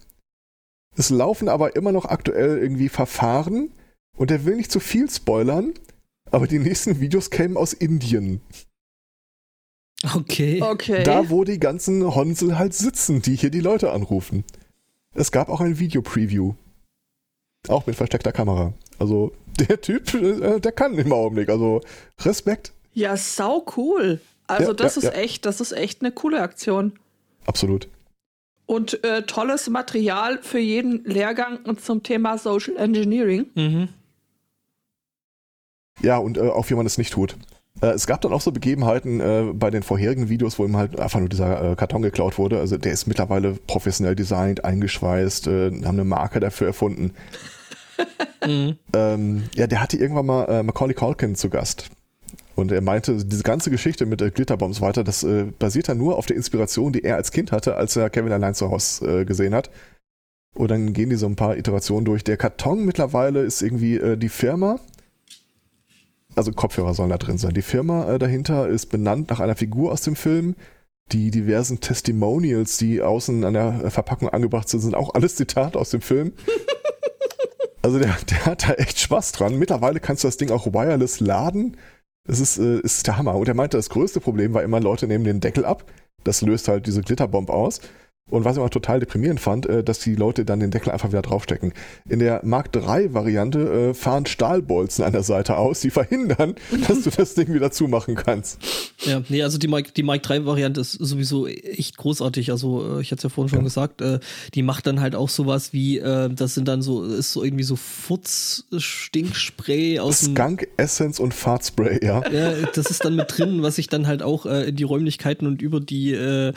es laufen aber immer noch aktuell irgendwie Verfahren und er will nicht zu viel spoilern, aber die nächsten Videos kämen aus Indien. Okay. Okay. Da, wo die ganzen Honsel halt sitzen, die hier die Leute anrufen. Es gab auch ein Video-Preview. Auch mit versteckter Kamera. Also der Typ, äh, der kann im Augenblick. Also Respekt. Ja, sau cool. Also Ja, das ja, ist ja. echt, das ist echt eine coole Aktion. Absolut. Und äh, tolles Material für jeden Lehrgang und zum Thema Social Engineering. Mhm. Ja, und äh, auch wie man es nicht tut. Äh, es gab dann auch so Begebenheiten äh, bei den vorherigen Videos, wo ihm halt einfach nur dieser äh, Karton geklaut wurde. Also der ist mittlerweile professionell designt, eingeschweißt, äh, haben eine Marke dafür erfunden. [laughs] Mhm. Ähm, ja, der hatte irgendwann mal äh, Macaulay Culkin zu Gast. Und er meinte, diese ganze Geschichte mit äh, Glitterbombs weiter, das äh, basiert dann nur auf der Inspiration, die er als Kind hatte, als er Kevin allein zu Hause gesehen hat. Und dann gehen die so ein paar Iterationen durch. Der Karton mittlerweile ist irgendwie die Firma, also Kopfhörer sollen da drin sein. Die Firma äh, dahinter ist benannt nach einer Figur aus dem Film. Die diversen Testimonials, die außen an der äh, Verpackung angebracht sind, sind auch alles Zitate aus dem Film. [laughs] Also der, der hat da echt Spaß dran. Mittlerweile kannst du das Ding auch wireless laden. Das ist, äh, ist der Hammer. Und er meinte, das größte Problem war immer, Leute nehmen den Deckel ab. Das löst halt diese Glitterbomb aus. Und was ich immer total deprimierend fand, äh, dass die Leute dann den Deckel einfach wieder draufstecken. In der Mark III Variante äh, fahren Stahlbolzen an der Seite aus, die verhindern, [laughs] dass du das Ding wieder zumachen kannst. Ja, nee, also die Mike, die Mike 3 Variante ist sowieso echt großartig. Also, äh, ich hatte es ja vorhin schon Ja. gesagt, die macht dann halt auch sowas wie, das sind dann so, ist so irgendwie so Futz-Stinkspray aus. Skunk Essence und Fartspray, ja. Ja, das ist dann mit drin, was sich dann halt auch in die Räumlichkeiten und über die äh,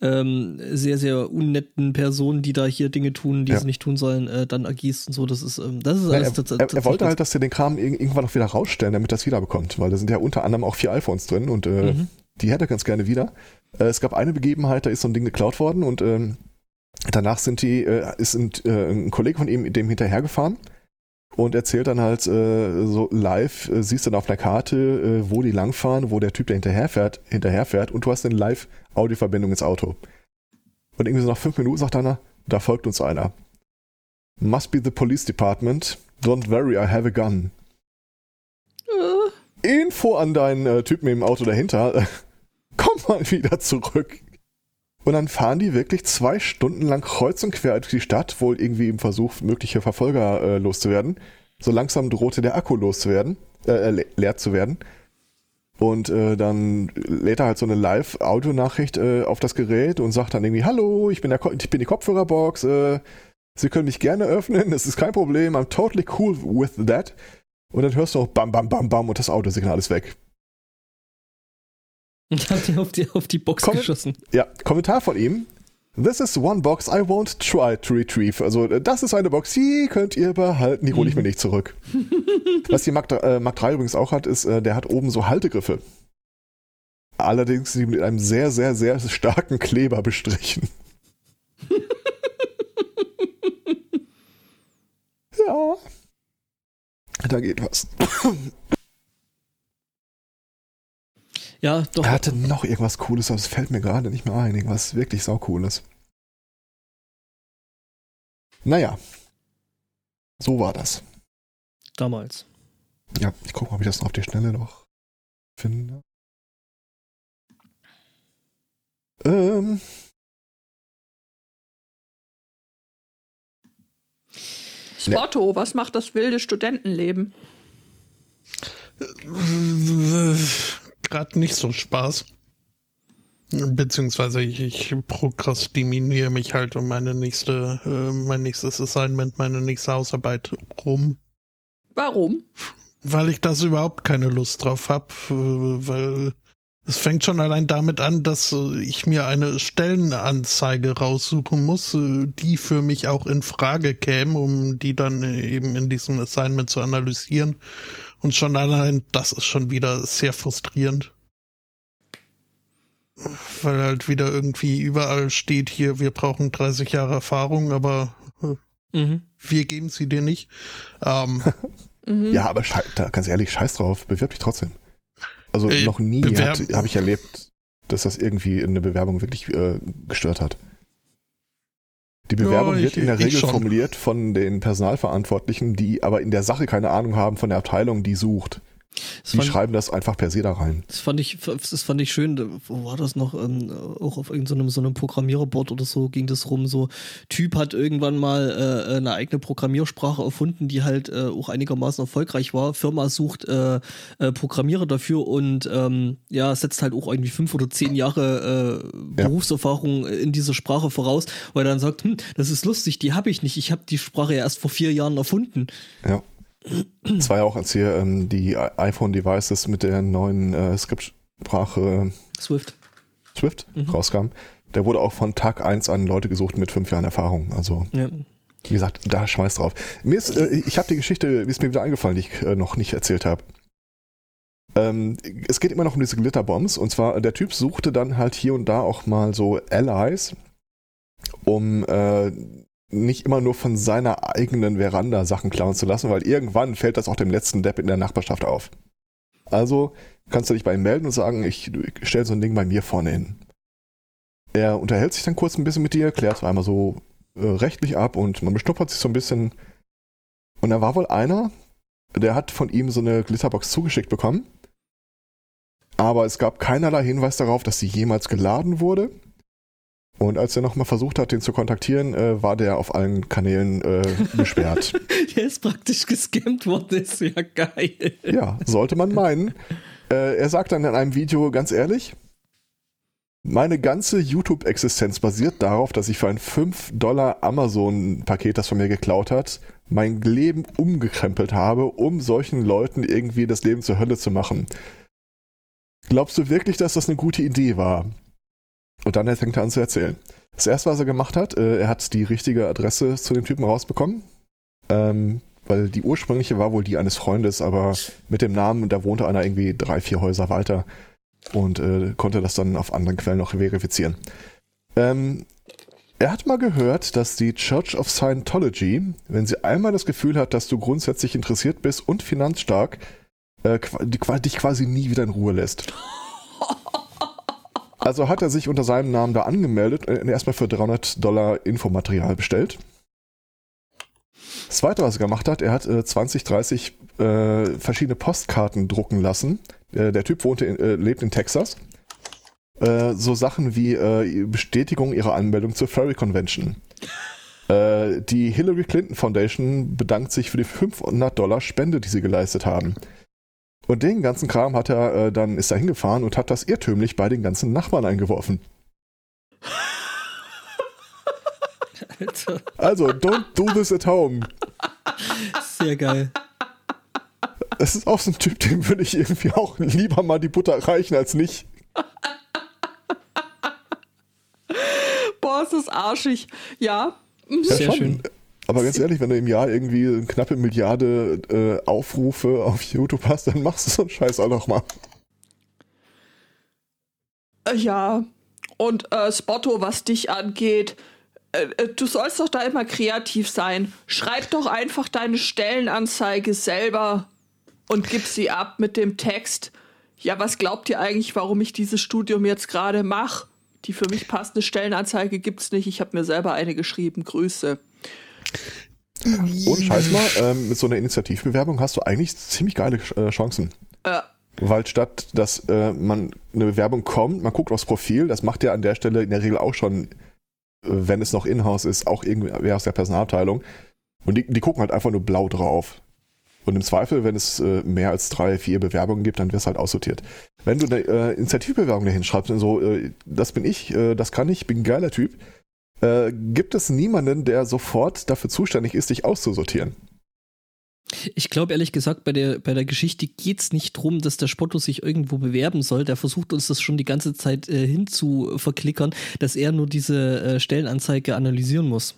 ähm, sehr, sehr unnetten Personen, die da hier Dinge tun, die Ja. sie nicht tun sollen, äh, dann agierst und so. Das ist, ähm, das ist alles er, tats- er, er tatsächlich wollte halt, dass sie den Kram ir- irgendwann noch wieder rausstellen, damit das wieder bekommt, weil da sind ja unter anderem auch vier iPhones drin und äh, Mhm. die hätte er ganz gerne wieder. Äh, es gab eine Begebenheit, da ist so ein Ding geklaut worden und ähm, danach sind die, äh, ist ein, äh, ein Kollege von ihm dem hinterhergefahren und erzählt dann halt äh, so live, äh, siehst dann auf einer Karte, äh, wo die langfahren, wo der Typ, der hinterherfährt, hinterherfährt und du hast eine Live-Audioverbindung ins Auto. Und irgendwie so nach fünf Minuten sagt einer, da folgt uns einer. Must be the police department. Don't worry, I have a gun. Äh, Info an deinen äh, Typen im Auto dahinter. [laughs] Komm mal wieder zurück. Und dann fahren die wirklich zwei Stunden lang kreuz und quer durch die Stadt, wohl irgendwie im Versuch, mögliche Verfolger äh, loszuwerden. So langsam drohte der Akku loszuwerden, äh, le leer zu werden. Und äh, dann lädt er halt so eine Live-Audionachricht äh, auf das Gerät und sagt dann irgendwie, hallo, ich bin, der Ko ich bin die Kopfhörerbox, äh, Sie können mich gerne öffnen, es ist kein Problem, I'm totally cool with that. Und dann hörst du auch bam, bam, bam, bam und das Autosignal ist weg. [laughs] Ich hab die auf die, auf die Box Komm. geschossen. Ja, Kommentar von ihm. This is one box I won't try to retrieve. Also, äh, das ist eine Box, die könnt ihr behalten, die hole ich mir [laughs] nicht zurück. Was die Mark, äh, Mark 3 übrigens auch hat, ist, äh, der hat oben so Haltegriffe. Allerdings sind die mit einem sehr, sehr, sehr starken Kleber bestrichen. [laughs] ja. Da geht was. Ja, doch. Er hatte noch irgendwas Cooles, aber es fällt mir gerade nicht mehr ein. Irgendwas wirklich saucooles. Naja. So war das. Damals. Ja, ich gucke mal, ob ich das noch auf die Schnelle noch finde. Ähm, Spotto, was macht das wilde Studentenleben? Gerade nicht so Spaß. Beziehungsweise ich, ich prokrastiniere mich halt um meine nächste, äh, mein nächstes Assignment, meine nächste Hausarbeit rum. Warum? Weil ich das überhaupt keine Lust drauf habe, weil es fängt schon allein damit an, dass ich mir eine Stellenanzeige raussuchen muss, die für mich auch in Frage käme, um die dann eben in diesem Assignment zu analysieren. Und schon allein das ist schon wieder sehr frustrierend. Weil halt wieder irgendwie überall steht hier, wir brauchen 30 Jahre Erfahrung, aber äh, Mhm. wir geben sie dir nicht. Ähm, [laughs] Mhm. ja, aber da, ganz ehrlich, scheiß drauf, bewirb dich trotzdem. Also Äh, noch nie habe ich erlebt, dass das irgendwie eine Bewerbung wirklich äh, gestört hat. Die Bewerbung Ja, wird ich- in der Regel schon. formuliert von den Personalverantwortlichen, die aber in der Sache keine Ahnung haben von der Abteilung, die sucht. Das Die fand, schreiben das einfach per se da rein. das fand ich, das fand ich schön. Wo war das noch? Ähm, auch auf irgendeinem so einem Programmiererboard oder so ging das rum. So Typ hat irgendwann mal äh, eine eigene Programmiersprache erfunden, die halt äh, auch einigermaßen erfolgreich war. Firma sucht äh, äh, Programmierer dafür und ähm, ja setzt halt auch irgendwie fünf oder zehn Jahre äh, Berufserfahrung in dieser Sprache voraus, weil er dann sagt, hm, das ist lustig, die habe ich nicht. Ich habe die Sprache ja erst vor vier Jahren erfunden. Ja. Das war ja auch, als hier ähm, die iPhone-Devices mit der neuen äh, Skriptsprache Swift. Swift rauskam. Der wurde auch von Tag 1 an Leute gesucht mit fünf Jahren Erfahrung. Also, Ja. wie gesagt, da schmeiß drauf. Mir ist, äh, ich habe die Geschichte, wie ist mir wieder eingefallen, die ich äh, noch nicht erzählt habe. Ähm, es geht immer noch um diese Glitterbombs und zwar der Typ suchte dann halt hier und da auch mal so Allies, um äh, nicht immer nur von seiner eigenen Veranda Sachen klauen zu lassen, weil irgendwann fällt das auch dem letzten Depp in der Nachbarschaft auf. Also kannst du dich bei ihm melden und sagen, ich, ich stelle so ein Ding bei mir vorne hin. Er unterhält sich dann kurz ein bisschen mit dir, klärt so einmal so äh, rechtlich ab und man beschnuppert sich so ein bisschen. Und da war wohl einer, der hat von ihm so eine Glitterbox zugeschickt bekommen. Aber es gab keinerlei Hinweis darauf, dass sie jemals geladen wurde. Und als er nochmal versucht hat, den zu kontaktieren, äh, war der auf allen Kanälen äh, [laughs] gesperrt. Der ist praktisch gescammt worden, ist ja geil. ja, sollte man meinen. Äh, er sagt dann in einem Video ganz ehrlich, meine ganze YouTube-Existenz basiert darauf, dass ich für ein 5 Dollar Amazon-Paket, das von mir geklaut hat, mein Leben umgekrempelt habe, um solchen Leuten irgendwie das Leben zur Hölle zu machen. Glaubst du wirklich, dass das eine gute Idee war? Und dann fängt er an zu erzählen. Das erste, was er gemacht hat, äh, er hat die richtige Adresse zu dem Typen rausbekommen. Ähm, weil die ursprüngliche war wohl die eines Freundes, aber mit dem Namen, da wohnte einer irgendwie drei, vier Häuser weiter und äh, konnte das dann auf anderen Quellen noch verifizieren. Ähm, er hat mal gehört, dass die Church of Scientology, wenn sie einmal das Gefühl hat, dass du grundsätzlich interessiert bist und finanzstark, äh, dich quasi nie wieder in Ruhe lässt. Also hat er sich unter seinem Namen da angemeldet und erstmal für 300 Dollar Infomaterial bestellt. Das zweite, was er gemacht hat, er hat äh, 20, 30 äh, verschiedene Postkarten drucken lassen. Äh, der Typ wohnte in, äh, lebt in Texas. Äh, so Sachen wie äh, Bestätigung ihrer Anmeldung zur Furry Convention. Äh, die Hillary Clinton Foundation bedankt sich für die 500 Dollar Spende, die sie geleistet haben. Und den ganzen Kram hat er äh, dann ist er hingefahren und hat das irrtümlich bei den ganzen Nachbarn eingeworfen. Alter, Also, don't do this at home. sehr geil. Das ist auch so ein Typ, dem würde ich irgendwie auch lieber mal die Butter reichen als nicht. Boah, ist das arschig. Ja. Sehr schon. schön. Aber ganz ehrlich, wenn du im Jahr irgendwie eine knappe Milliarde äh, Aufrufe auf YouTube hast, dann machst du so einen Scheiß auch noch mal. Äh, Ja. Und äh, Spotto, was dich angeht, äh, äh, du sollst doch da immer kreativ sein. Schreib doch einfach deine Stellenanzeige selber und gib sie ab mit dem Text. Ja, was glaubt ihr eigentlich, warum ich dieses Studium jetzt gerade mache? Die für mich passende Stellenanzeige gibt's nicht. Ich habe mir selber eine geschrieben. Grüße. Und scheiß mal, ähm, mit so einer Initiativbewerbung hast du eigentlich ziemlich geile äh, Chancen. Äh, Weil statt, dass äh, man eine Bewerbung kommt, man guckt aufs Profil, das macht ja an der Stelle in der Regel auch schon, äh, wenn es noch in-house ist, auch irgendwer aus der Personalabteilung. Und die, die gucken halt einfach nur blau drauf. Und im Zweifel, wenn es äh, mehr als drei, vier Bewerbungen gibt, dann wird es halt aussortiert. Wenn du eine äh, Initiativbewerbung dahin schreibst und so, äh, das bin ich, äh, das kann ich, bin ein geiler Typ, äh, gibt es niemanden, der sofort dafür zuständig ist, dich auszusortieren. Ich glaube ehrlich gesagt, bei der, bei der Geschichte geht es nicht drum, dass der Spotto sich irgendwo bewerben soll. Der versucht uns das schon die ganze Zeit äh, hinzu verklickern, dass er nur diese äh, Stellenanzeige analysieren muss.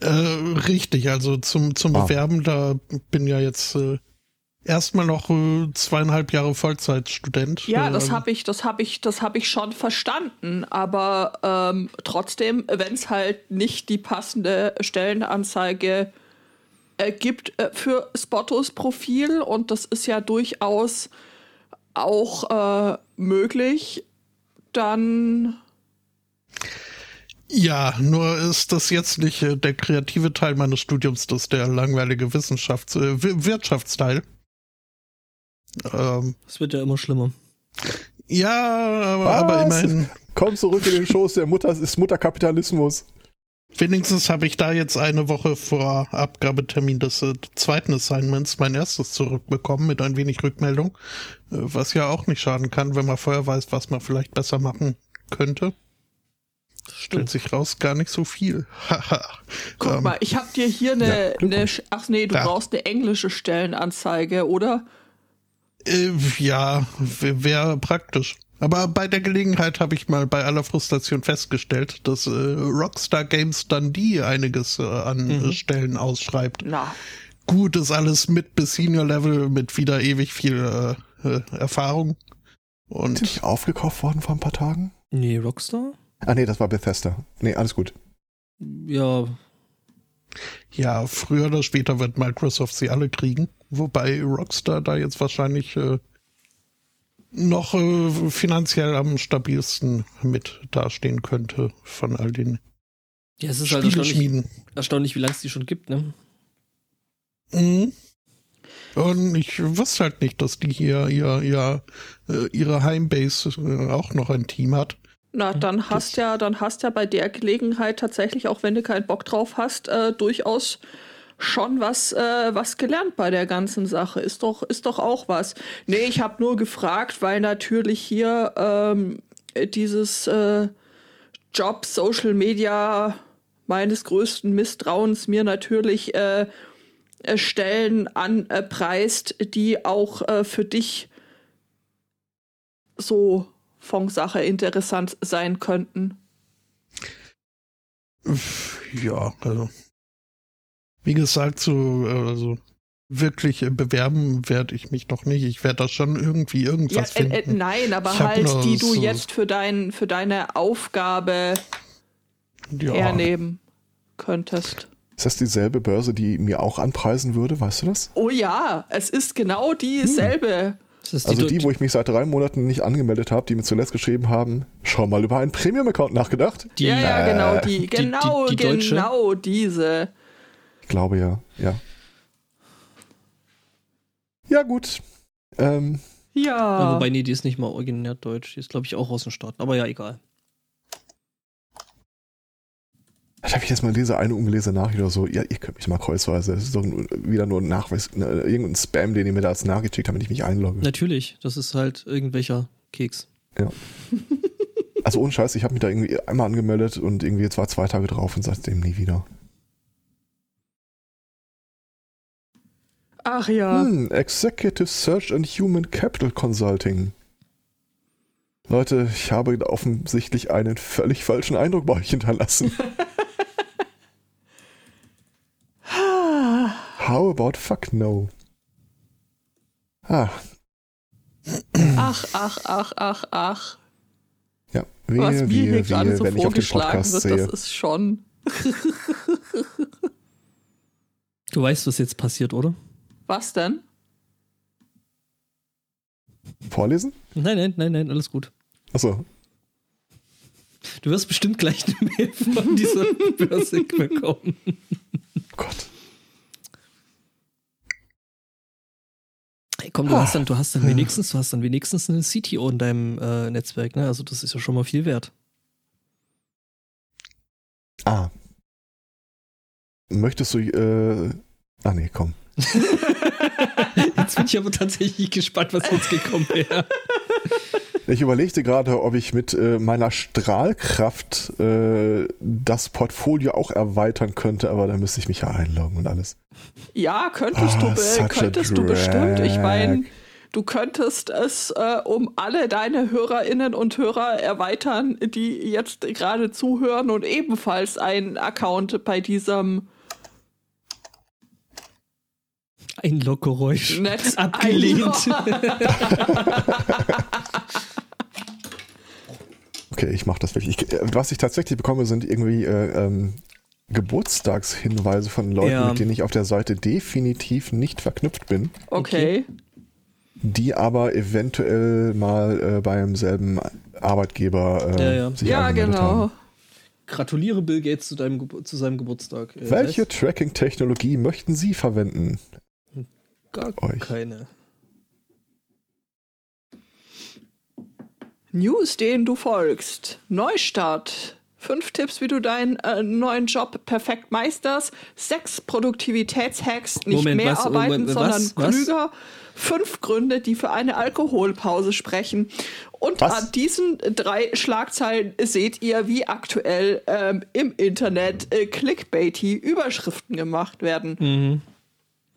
Äh, richtig, also zum, zum Ah. Bewerben, da bin ja jetzt äh, erstmal noch äh, zweieinhalb Jahre Vollzeitstudent. Ja, äh, das habe ich, das habe ich, das habe ich schon verstanden. Aber ähm, trotzdem, wenn es halt nicht die passende Stellenanzeige äh, gibt äh, für Spottos Profil und das ist ja durchaus auch äh, möglich, dann Ja, nur ist das jetzt nicht äh, der kreative Teil meines Studiums, das ist der langweilige Wissenschafts-, äh, Wir- Wirtschaftsteil. Ähm, Es wird ja immer schlimmer. ja, aber, aber immerhin. Komm zurück in den Schoß der Mutter, es ist Mutterkapitalismus. Wenigstens habe ich da jetzt eine Woche vor Abgabetermin des äh, zweiten Assignments mein erstes zurückbekommen mit ein wenig Rückmeldung, äh, was ja auch nicht schaden kann, wenn man vorher weiß, was man vielleicht besser machen könnte. Stellt sich raus, gar nicht so viel. [laughs] Guck Ähm, mal, ich habe dir hier eine, ja. Glückwunsch. Ach nee, du Ja. brauchst eine englische Stellenanzeige, oder? Äh, ja, wäre praktisch. Aber bei der Gelegenheit habe ich mal bei aller Frustration festgestellt, dass äh, Rockstar Games Dundee einiges äh, an Mhm. äh, Stellen ausschreibt. Na, Gut ist alles mit bis Senior Level mit wieder ewig viel äh, äh, Erfahrung. Sind die Und nicht aufgekauft worden vor ein paar Tagen? Nee, Rockstar? Ah nee, das war Bethesda. Nee, alles gut. Ja, ja, früher oder später wird Microsoft sie alle kriegen. Wobei Rockstar da jetzt wahrscheinlich äh, noch äh, finanziell am stabilsten mit dastehen könnte von all den ja es ist halt erstaunlich, Spieleschmieden. erstaunlich, wie lange es die schon gibt, ne? Mhm. Und ich wusste halt nicht, dass die hier ihr, ihr, äh, ihre Heimbase äh, auch noch ein Team hat. na, dann hast ja, dann hast ja bei der Gelegenheit tatsächlich, auch wenn du keinen Bock drauf hast, äh, durchaus schon was, äh, was gelernt bei der ganzen Sache. Ist doch, ist doch auch was. Nee, ich habe nur gefragt, weil natürlich hier ähm, dieses äh, Job Social Media meines größten Misstrauens mir natürlich äh, äh, Stellen anpreist, die auch äh, für dich so von Sache interessant sein könnten. Ja, also. Wie gesagt, so, äh, also wirklich äh, bewerben werde ich mich noch nicht. Ich werde da schon irgendwie Ja, irgendwas äh, äh, finden. nein, aber halt, die du so- jetzt für, dein, für deine Aufgabe ja. hernehmen könntest. Ist das dieselbe Börse, die mir auch anpreisen würde? Weißt du das? Oh ja, es ist genau dieselbe. Das ist Also die, wo ich mich seit drei Monaten nicht angemeldet habe, die mir zuletzt geschrieben haben, schau mal über einen Premium-Account nachgedacht. die, ja, ja, genau, die, die- genau, die- die deutsche? genau diese. Ich glaube ja, ja. Ja, gut. Ähm, Ja, Ja. wobei, nee, die ist nicht mal originär deutsch. Die ist, glaube ich, auch aus den Staaten. Aber ja, egal. da habe ich jetzt mal diese eine ungelesene Nachricht oder so. Ja, ihr könnt mich mal kreuzweise. Das ist doch wieder nur ein Nachweis, ne, irgendein Spam, den ihr mir da als Nachricht schickt, damit ich mich einlogge. Natürlich, das ist halt irgendwelcher Keks. Also ohne Scheiß, ich habe mich da irgendwie einmal angemeldet und irgendwie jetzt war zwei Tage drauf und seitdem nie wieder. Ach ja. Hm, Executive Search and Human Capital Consulting. Leute, ich habe offensichtlich einen völlig falschen Eindruck bei euch hinterlassen. [laughs] How about fuck no? Ah, Ach, ach, ach, ach, ach. ja. Wehe, Was mir hier wehe, gerade wehe, so wenn ich auf den vorgeschlagen Podcast wird, sehe. das ist schon. [laughs] Du weißt, was jetzt passiert, oder? Was denn? Vorlesen? Nein, nein, nein, nein, alles gut. Achso. Du wirst bestimmt gleich eine Mail von dieser [laughs] Börse bekommen. Gott. Hey, komm, du Ah. hast dann, du hast dann wenigstens, du hast dann wenigstens einen CTO in deinem äh, Netzwerk, ne? Also das ist ja schon mal viel wert. Ah. Möchtest du, äh, ah nee, komm. [laughs] Jetzt bin ich aber tatsächlich gespannt, was jetzt gekommen wäre. Ich überlegte gerade, ob ich mit äh, meiner Strahlkraft äh, das Portfolio auch erweitern könnte, aber da müsste ich mich ja einloggen und alles. Ja, könntest Ah, du, be such a könntest du bestimmt. Ich meine, du könntest es äh, um alle deine Hörerinnen und Hörer erweitern, die jetzt gerade zuhören und ebenfalls einen Account bei diesem Ein Lockgeräusch. Netz Abgelehnt. [laughs] Okay, ich mache das wirklich. Ich, äh, was ich tatsächlich bekomme, sind irgendwie äh, ähm, Geburtstagshinweise von Leuten, Ja. mit denen ich auf der Seite definitiv nicht verknüpft bin, Okay. die aber eventuell mal äh, beim selben Arbeitgeber äh, Ja, ja. sich Ja, genau. haben. Gratuliere Bill Gates zu, deinem, zu seinem Geburtstag. Äh, Welche Tracking-Technologie möchten Sie verwenden? gar euch. keine. News, denen du folgst. Neustart. Fünf Tipps, wie du deinen äh, neuen Job perfekt meisterst. Sechs Produktivitätshacks. Nicht Moment, mehr was, arbeiten, Moment, sondern was? klüger. Fünf Gründe, die für eine Alkoholpause sprechen. Und was? an diesen drei Schlagzeilen seht ihr, wie aktuell ähm, im Internet äh, clickbaity Überschriften gemacht werden. Mhm.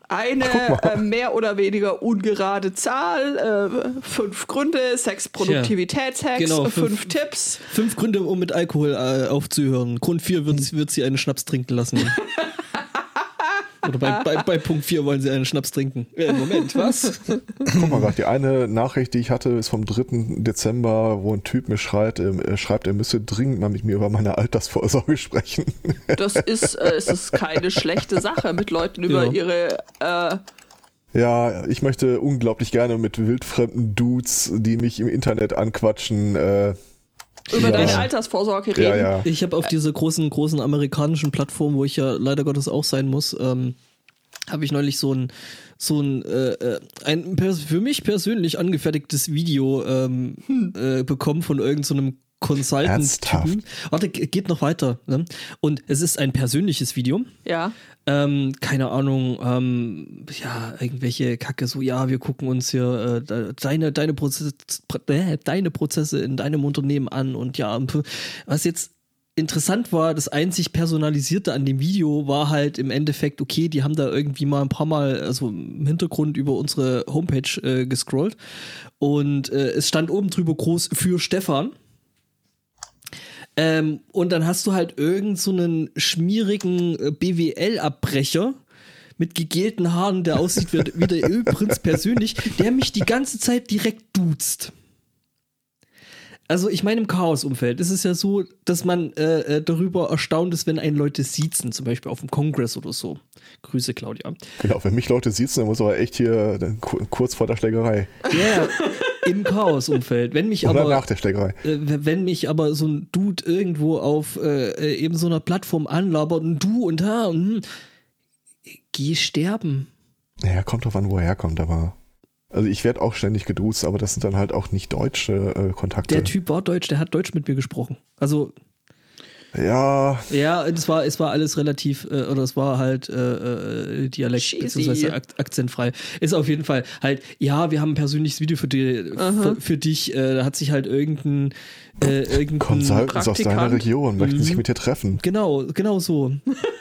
Eine äh, mehr oder weniger ungerade Zahl, äh, fünf Gründe, sechs Produktivitätshacks, genau, fünf, fünf- Tipps. Fünf Gründe, um mit Alkohol äh, aufzuhören. Grund 4 wird, wird sie einen Schnaps trinken lassen. [laughs] Oder bei, bei, bei Punkt 4 wollen sie einen Schnaps trinken. Äh, Moment, was? Guck mal gerade, die eine Nachricht, die ich hatte, ist vom 3. Dezember, wo ein Typ mir schreit, äh, schreibt, er müsse dringend mal mit mir über meine Altersvorsorge sprechen. [laughs] Das ist, äh, es ist keine schlechte Sache, mit Leuten über Ja. ihre äh, Ja, ich möchte unglaublich gerne mit wildfremden Dudes, die mich im Internet anquatschen. Äh, über Ja. deine Altersvorsorge reden. ja, ja. Ich habe auf dieser großen, großen amerikanischen Plattform, wo ich ja leider Gottes auch sein muss, ähm, habe ich neulich so ein, so ein, äh, äh, ein für mich persönlich angefertigtes Video ähm, äh, bekommen von irgendeinem so? Consultant-Typen. Warte, ge- geht noch weiter. Ne? Und es ist ein persönliches Video. Ja. Ähm, keine Ahnung, ähm, ja, irgendwelche Kacke, so, ja, wir gucken uns hier äh, de- deine, deine, Prozesse, äh, deine Prozesse in deinem Unternehmen an und ja, was jetzt interessant war, das einzig Personalisierte an dem Video war halt im Endeffekt, okay, die haben da irgendwie mal ein paar Mal, also im Hintergrund über unsere Homepage äh, gescrollt und äh, es stand oben drüber groß für Stefan. Ähm, und dann hast du halt irgend so einen schmierigen äh, BWL-Abbrecher mit gegelten Haaren, der aussieht wie, wie der Ölprinz persönlich, der mich die ganze Zeit direkt duzt. Also ich meine, im Chaos-Umfeld ist es ja so, dass man äh, äh, darüber erstaunt ist, wenn einen Leute siezen, zum Beispiel auf dem Kongress oder so. Grüße, Claudia. Genau, wenn mich Leute sitzen, dann muss aber echt hier ku- kurz vor der Schlägerei. Ja, im Chaos-Umfeld. Wenn mich Oder aber nach der Schlägerei. äh, wenn mich aber so ein Dude irgendwo auf äh, äh, eben so einer Plattform anlabert und du und ha und hm, geh sterben. Naja, kommt drauf an, wo er herkommt, aber. Also ich werde auch ständig geduzt, aber das sind dann halt auch nicht deutsche äh, Kontakte. Der Typ war deutsch, der hat Deutsch mit mir gesprochen. Also Ja, ja, es war es war alles relativ äh, oder es war halt äh, äh, Dialekt Cheesy. beziehungsweise ak akzentfrei. Ist auf jeden Fall halt ja, wir haben ein persönliches Video für, die, für, für dich. Äh, da hat sich halt irgendein äh, irgendein Consultants aus deiner. Region möchten Mhm. sich mit dir treffen. Genau, genau so. [laughs]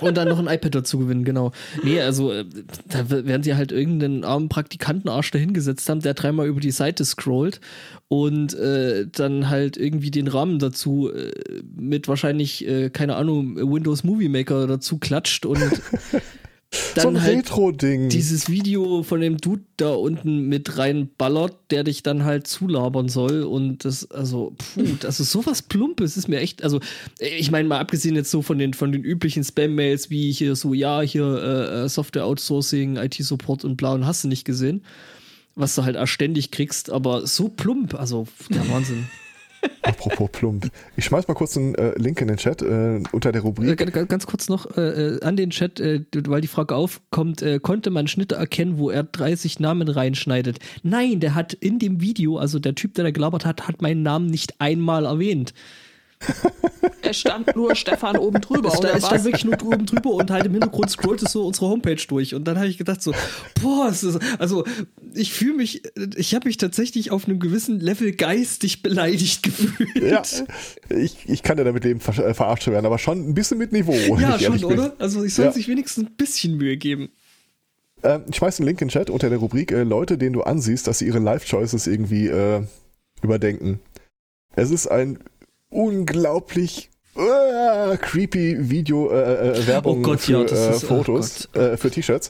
Und dann noch ein iPad dazu gewinnen, genau. Nee, also äh, da werden sie halt irgendeinen armen Praktikantenarsch dahingesetzt haben, der dreimal über die Seite scrollt und äh, dann halt irgendwie den Rahmen dazu äh, mit wahrscheinlich, äh, keine Ahnung, Windows Movie Maker dazu klatscht und [laughs] dann so ein halt Retro-Ding. dieses Video von dem Dude da unten mit reinballert, der dich dann halt zulabern soll und das, also, puh, [laughs] das ist sowas Plumpes, ist mir echt, also, ich meine mal abgesehen jetzt so von den, von den üblichen Spam-Mails wie hier so, ja, hier äh, äh, Software-Outsourcing, IT-Support und bla und hast du nicht gesehen, was du halt auch ständig kriegst, aber so plump, also, der Wahnsinn. [laughs] Apropos plump. Ich schmeiß mal kurz einen äh, Link in den Chat äh, unter der Äh, Rubrik. ganz- ganz- Ganz kurz noch äh, äh, an den Chat, äh, weil die Frage aufkommt, äh, konnte man Schnitte erkennen, wo er 30 Namen reinschneidet? Nein, der hat in dem Video, also der Typ, der da gelabert hat, hat meinen Namen nicht einmal erwähnt. [laughs] Es stand nur Stefan oben drüber, Es, sta oder es stand wirklich nur oben drüber und halt im Hintergrund scrollt es so unsere Homepage durch. Und dann habe ich gedacht so, boah, es ist, also ich fühle mich, ich habe mich tatsächlich auf einem gewissen Level geistig beleidigt gefühlt. Ja, ich, ich kann ja damit leben, ver äh, verarscht werden, aber schon ein bisschen mit Niveau. Ja, schon, oder? Also ich soll Ja. sich wenigstens ein bisschen Mühe geben. Ähm, ich schmeiß einen Link in den Chat unter der Rubrik äh, Leute, denen du ansiehst, dass sie ihre Life-Choices irgendwie äh, überdenken. Es ist ein unglaublich äh, creepy Video äh, äh, Werbung Oh Gott, für ja, das äh, ist- oh Fotos, äh, für T-Shirts.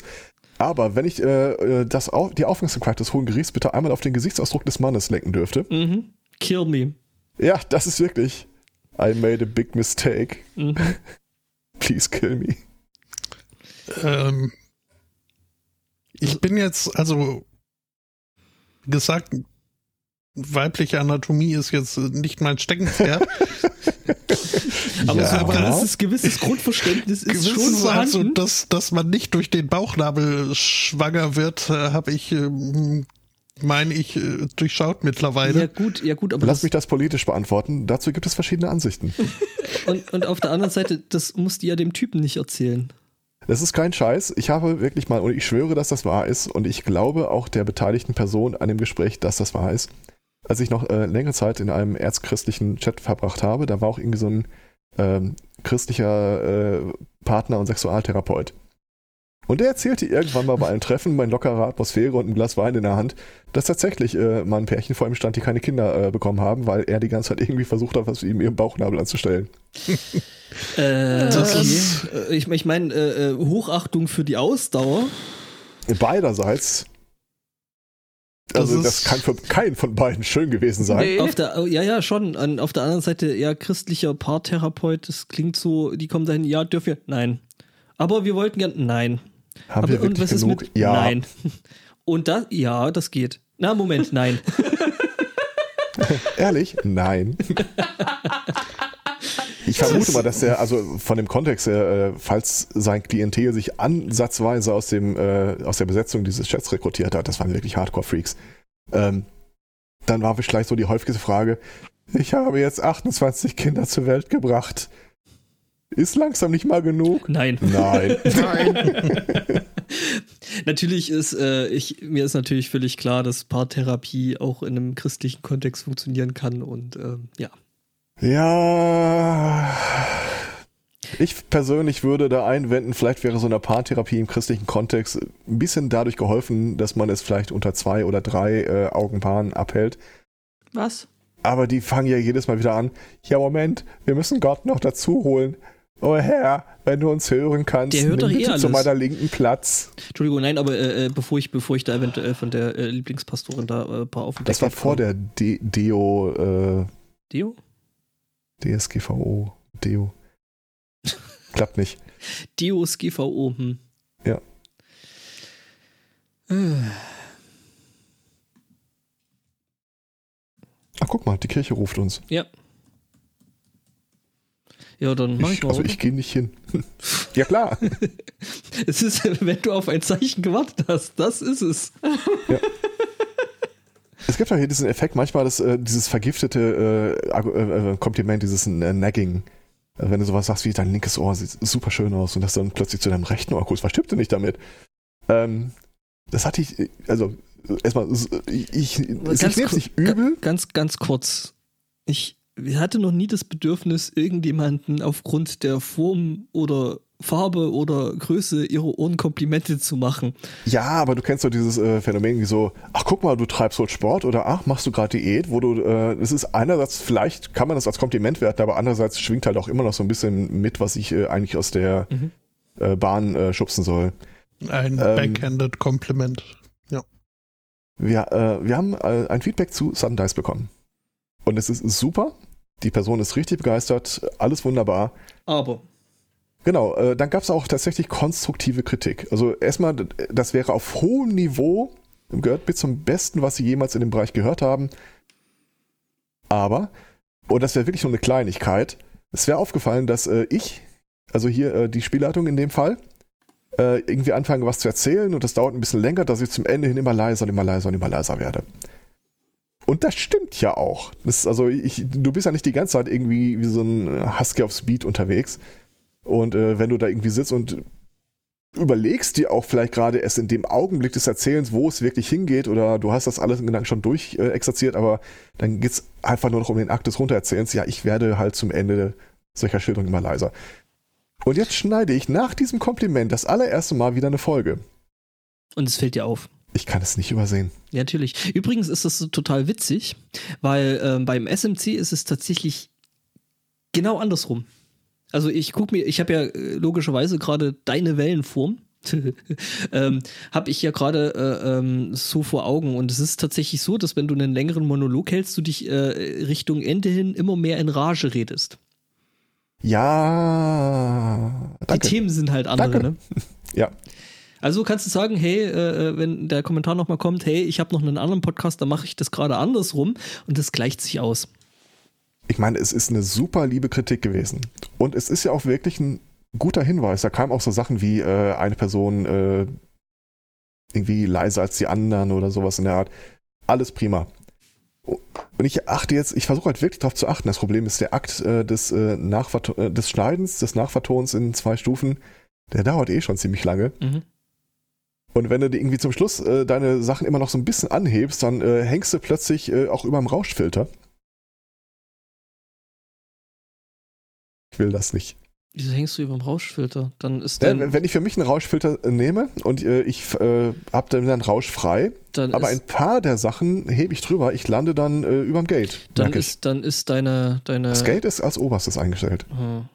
Aber wenn ich äh, äh, das au die Aufmerksamkeit des Hohen Gerichts bitte einmal auf den Gesichtsausdruck des Mannes lenken dürfte. Mhm. Kill me. Ja, das ist wirklich. I made a big mistake. Mhm. [laughs] Please kill me. Ähm, ich bin jetzt, also gesagt, weibliche Anatomie ist jetzt nicht mein Steckenpferd. [laughs] Aber Ja. so ein gewisses, gewisses Grundverständnis ist schon Gewisses, also, vorhanden. dass, dass man nicht durch den Bauchnabel schwanger wird, äh, habe ich ähm, meine ich äh, durchschaut mittlerweile. Ja gut, ja gut, aber Lass das, mich das politisch beantworten. Dazu gibt es verschiedene Ansichten. [laughs] und, und auf der anderen Seite, das musst du ja dem Typen nicht erzählen. Das ist kein Scheiß. Ich habe wirklich mal, und ich schwöre, dass das wahr ist, und ich glaube auch der beteiligten Person an dem Gespräch, dass das wahr ist. Als ich noch äh, längere Zeit in einem erzchristlichen Chat verbracht habe, da war auch irgendwie so ein ähm, christlicher äh, Partner und Sexualtherapeut. Und der erzählte irgendwann mal bei einem Treffen, bei lockerer Atmosphäre und einem Glas Wein in der Hand, dass tatsächlich äh, mal ein Pärchen vor ihm stand, die keine Kinder äh, bekommen haben, weil er die ganze Zeit irgendwie versucht hat, was ihm ihren Bauchnabel anzustellen. Äh, Das Äh, ich ich meine, äh, äh, Hochachtung für die Ausdauer. Beiderseits. Das Also, das kann für keinen von beiden schön gewesen sein. Nee. Auf der, oh, ja, ja, schon. An, auf der anderen Seite, ja, christlicher Paartherapeut, das klingt so, die kommen dahin, ja, dürfen wir? Nein. Aber wir wollten gern, nein. Haben Aber wir und wirklich was ist mit? ja. Nein. Und das, ja, das geht. Na, Moment, nein. [laughs] Ehrlich? Nein. [laughs] Ich vermute mal, dass der, also von dem Kontext her, äh, falls sein Klientel sich ansatzweise aus, dem, äh, aus der Besetzung dieses Chats rekrutiert hat, das waren wirklich Hardcore-Freaks, ähm, dann war vielleicht so die häufigste Frage, ich habe jetzt 28 Kinder zur Welt gebracht. Ist langsam nicht mal genug? Nein. Nein. [laughs] Nein. [laughs] Natürlich ist, äh, ich, mir ist natürlich völlig klar, dass Paartherapie auch in einem christlichen Kontext funktionieren kann und ähm, ja. Ja. Ich persönlich würde da einwenden, vielleicht wäre so eine Paartherapie im christlichen Kontext ein bisschen dadurch geholfen, dass man es vielleicht unter zwei oder drei äh, Augenpaaren abhält. Was? Aber die fangen ja jedes Mal wieder an. Ja, Moment, wir müssen Gott noch dazu holen. Oh Herr, wenn du uns hören kannst, Der hört doch eh bitte zu alles. meiner linken Platz. Entschuldigung, nein, aber äh, äh, bevor ich, bevor ich da eventuell von der äh, Lieblingspastorin da äh, ein paar auf Das war vor komme. der D Deo, Deo? DSGVO, Deo. Klappt nicht. Deos GVO, hm. Ja. Ach, guck mal, die Kirche ruft uns. Ja. Ja, dann mach ich, Ich, mal. also oder? ich gehe nicht hin. [laughs] ja klar. [laughs] Es ist, wenn du auf ein Zeichen gewartet hast, das ist es. [laughs] Es gibt ja hier diesen Effekt, manchmal das, äh, dieses vergiftete äh, äh, äh, Kompliment, dieses äh, Nagging. Also wenn du sowas sagst wie, dein linkes Ohr sieht super schön aus und das dann plötzlich zu deinem rechten Ohr guckst, was stimmt denn nicht damit? Ähm, das hatte ich, äh, also äh, erstmal, ich, ich, ich nehme nicht übel. ga- Ganz, ganz kurz. Ich hatte noch nie das Bedürfnis, irgendjemanden aufgrund der Form oder Farbe oder Größe ihrer Ohren Komplimente zu machen. Ja, aber du kennst doch dieses äh, Phänomen wie so, ach guck mal, du treibst heute Sport oder ach, machst du gerade Diät, wo du, äh, es ist einerseits, vielleicht kann man das als Kompliment werten, aber andererseits schwingt halt auch immer noch so ein bisschen mit, was ich äh, eigentlich aus der Mhm. äh, Bahn äh, schubsen soll. Ein Ähm, backhanded Kompliment. Wir, äh, wir haben äh, ein Feedback zu Sudden Dice bekommen. Und es ist super. Die Person ist richtig begeistert. Alles wunderbar. Aber Genau, äh, dann gab es auch tatsächlich konstruktive Kritik. Also erstmal, das wäre auf hohem Niveau, gehört mit zum Besten, was Sie jemals in dem Bereich gehört haben. Aber, und das wäre wirklich nur eine Kleinigkeit, es wäre aufgefallen, dass äh, ich, also hier äh, die Spielleitung in dem Fall, äh, irgendwie anfange was zu erzählen und das dauert ein bisschen länger, dass ich zum Ende hin immer leiser und immer leiser und immer leiser werde. Und das stimmt ja auch. Das also ich, du bist ja nicht die ganze Zeit irgendwie wie so ein Husky auf Speed unterwegs. Und äh, wenn du da irgendwie sitzt und überlegst dir auch vielleicht gerade erst in dem Augenblick des Erzählens, wo es wirklich hingeht, oder du hast das alles in Gedanken schon durch äh, exerziert, aber dann geht's einfach nur noch um den Akt des Runtererzählens. Ja, ich werde halt zum Ende solcher Schilderungen immer leiser. Und jetzt schneide ich nach diesem Kompliment das allererste Mal wieder eine Folge. und es fällt dir auf. Ich kann es nicht übersehen. Ja, natürlich. Übrigens ist das so total witzig, weil ähm, beim SMC ist es tatsächlich genau andersrum. Also ich gucke mir, ich habe ja äh, logischerweise gerade deine Wellenform. [laughs] ähm, habe ich ja gerade äh, ähm, so vor Augen und es ist tatsächlich so, dass wenn du einen längeren Monolog hältst, du dich äh, Richtung Ende hin immer mehr in Rage redest. Ja. Danke. Die Themen sind halt andere, Danke. ne? [laughs] Ja. Also kannst du sagen, hey, äh, wenn der Kommentar nochmal kommt, hey, ich habe noch einen anderen Podcast, da mache ich das gerade andersrum und das gleicht sich aus. Ich meine, es ist eine super liebe Kritik gewesen. Und es ist ja auch wirklich ein guter Hinweis. Da kamen auch so Sachen wie äh, eine Person äh, irgendwie leiser als die anderen oder sowas in der Art. alles prima. Und ich achte jetzt, ich versuche halt wirklich darauf zu achten. Das Problem ist, der Akt äh, des, äh, äh, des Schneidens, des Nachvertons in zwei Stufen, der dauert eh schon ziemlich lange. Mhm. Und wenn du irgendwie zum Schluss äh, deine Sachen immer noch so ein bisschen anhebst, dann äh, hängst du plötzlich äh, auch über dem Rauschfilter. Ich will das nicht. Wieso hängst du über dem Rauschfilter? Dann ist Ja, wenn ich für mich einen Rauschfilter äh, nehme und äh, ich äh, habe dann einen Rausch frei, dann aber ein paar der Sachen hebe ich drüber, ich lande dann äh, überm Gate. dann ich. ist, dann ist deine, deine. Das Gate ist als oberstes eingestellt. Hm.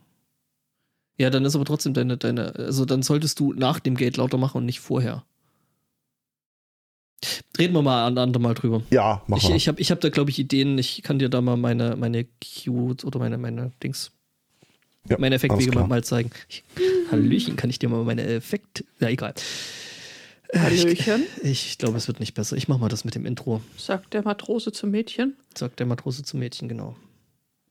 Ja, dann ist aber trotzdem deine, deine, also dann solltest du nach dem Gate lauter machen und nicht vorher. Reden wir mal ein andermal drüber. Ja, mach Ich, mal. ich habe ich hab da, glaube ich, Ideen. Ich kann dir da mal meine, meine Cues oder meine, meine Dings, Ja, meine Effektwege alles mal, zeigen. Ich, Hallöchen, kann ich dir mal meine Effekt. Ja, egal. Äh, Hallöchen, Ich, ich glaube, es wird nicht besser. Ich mache mal das mit dem Intro, sagt der Matrose zum Mädchen. sagt der Matrose zum Mädchen, genau.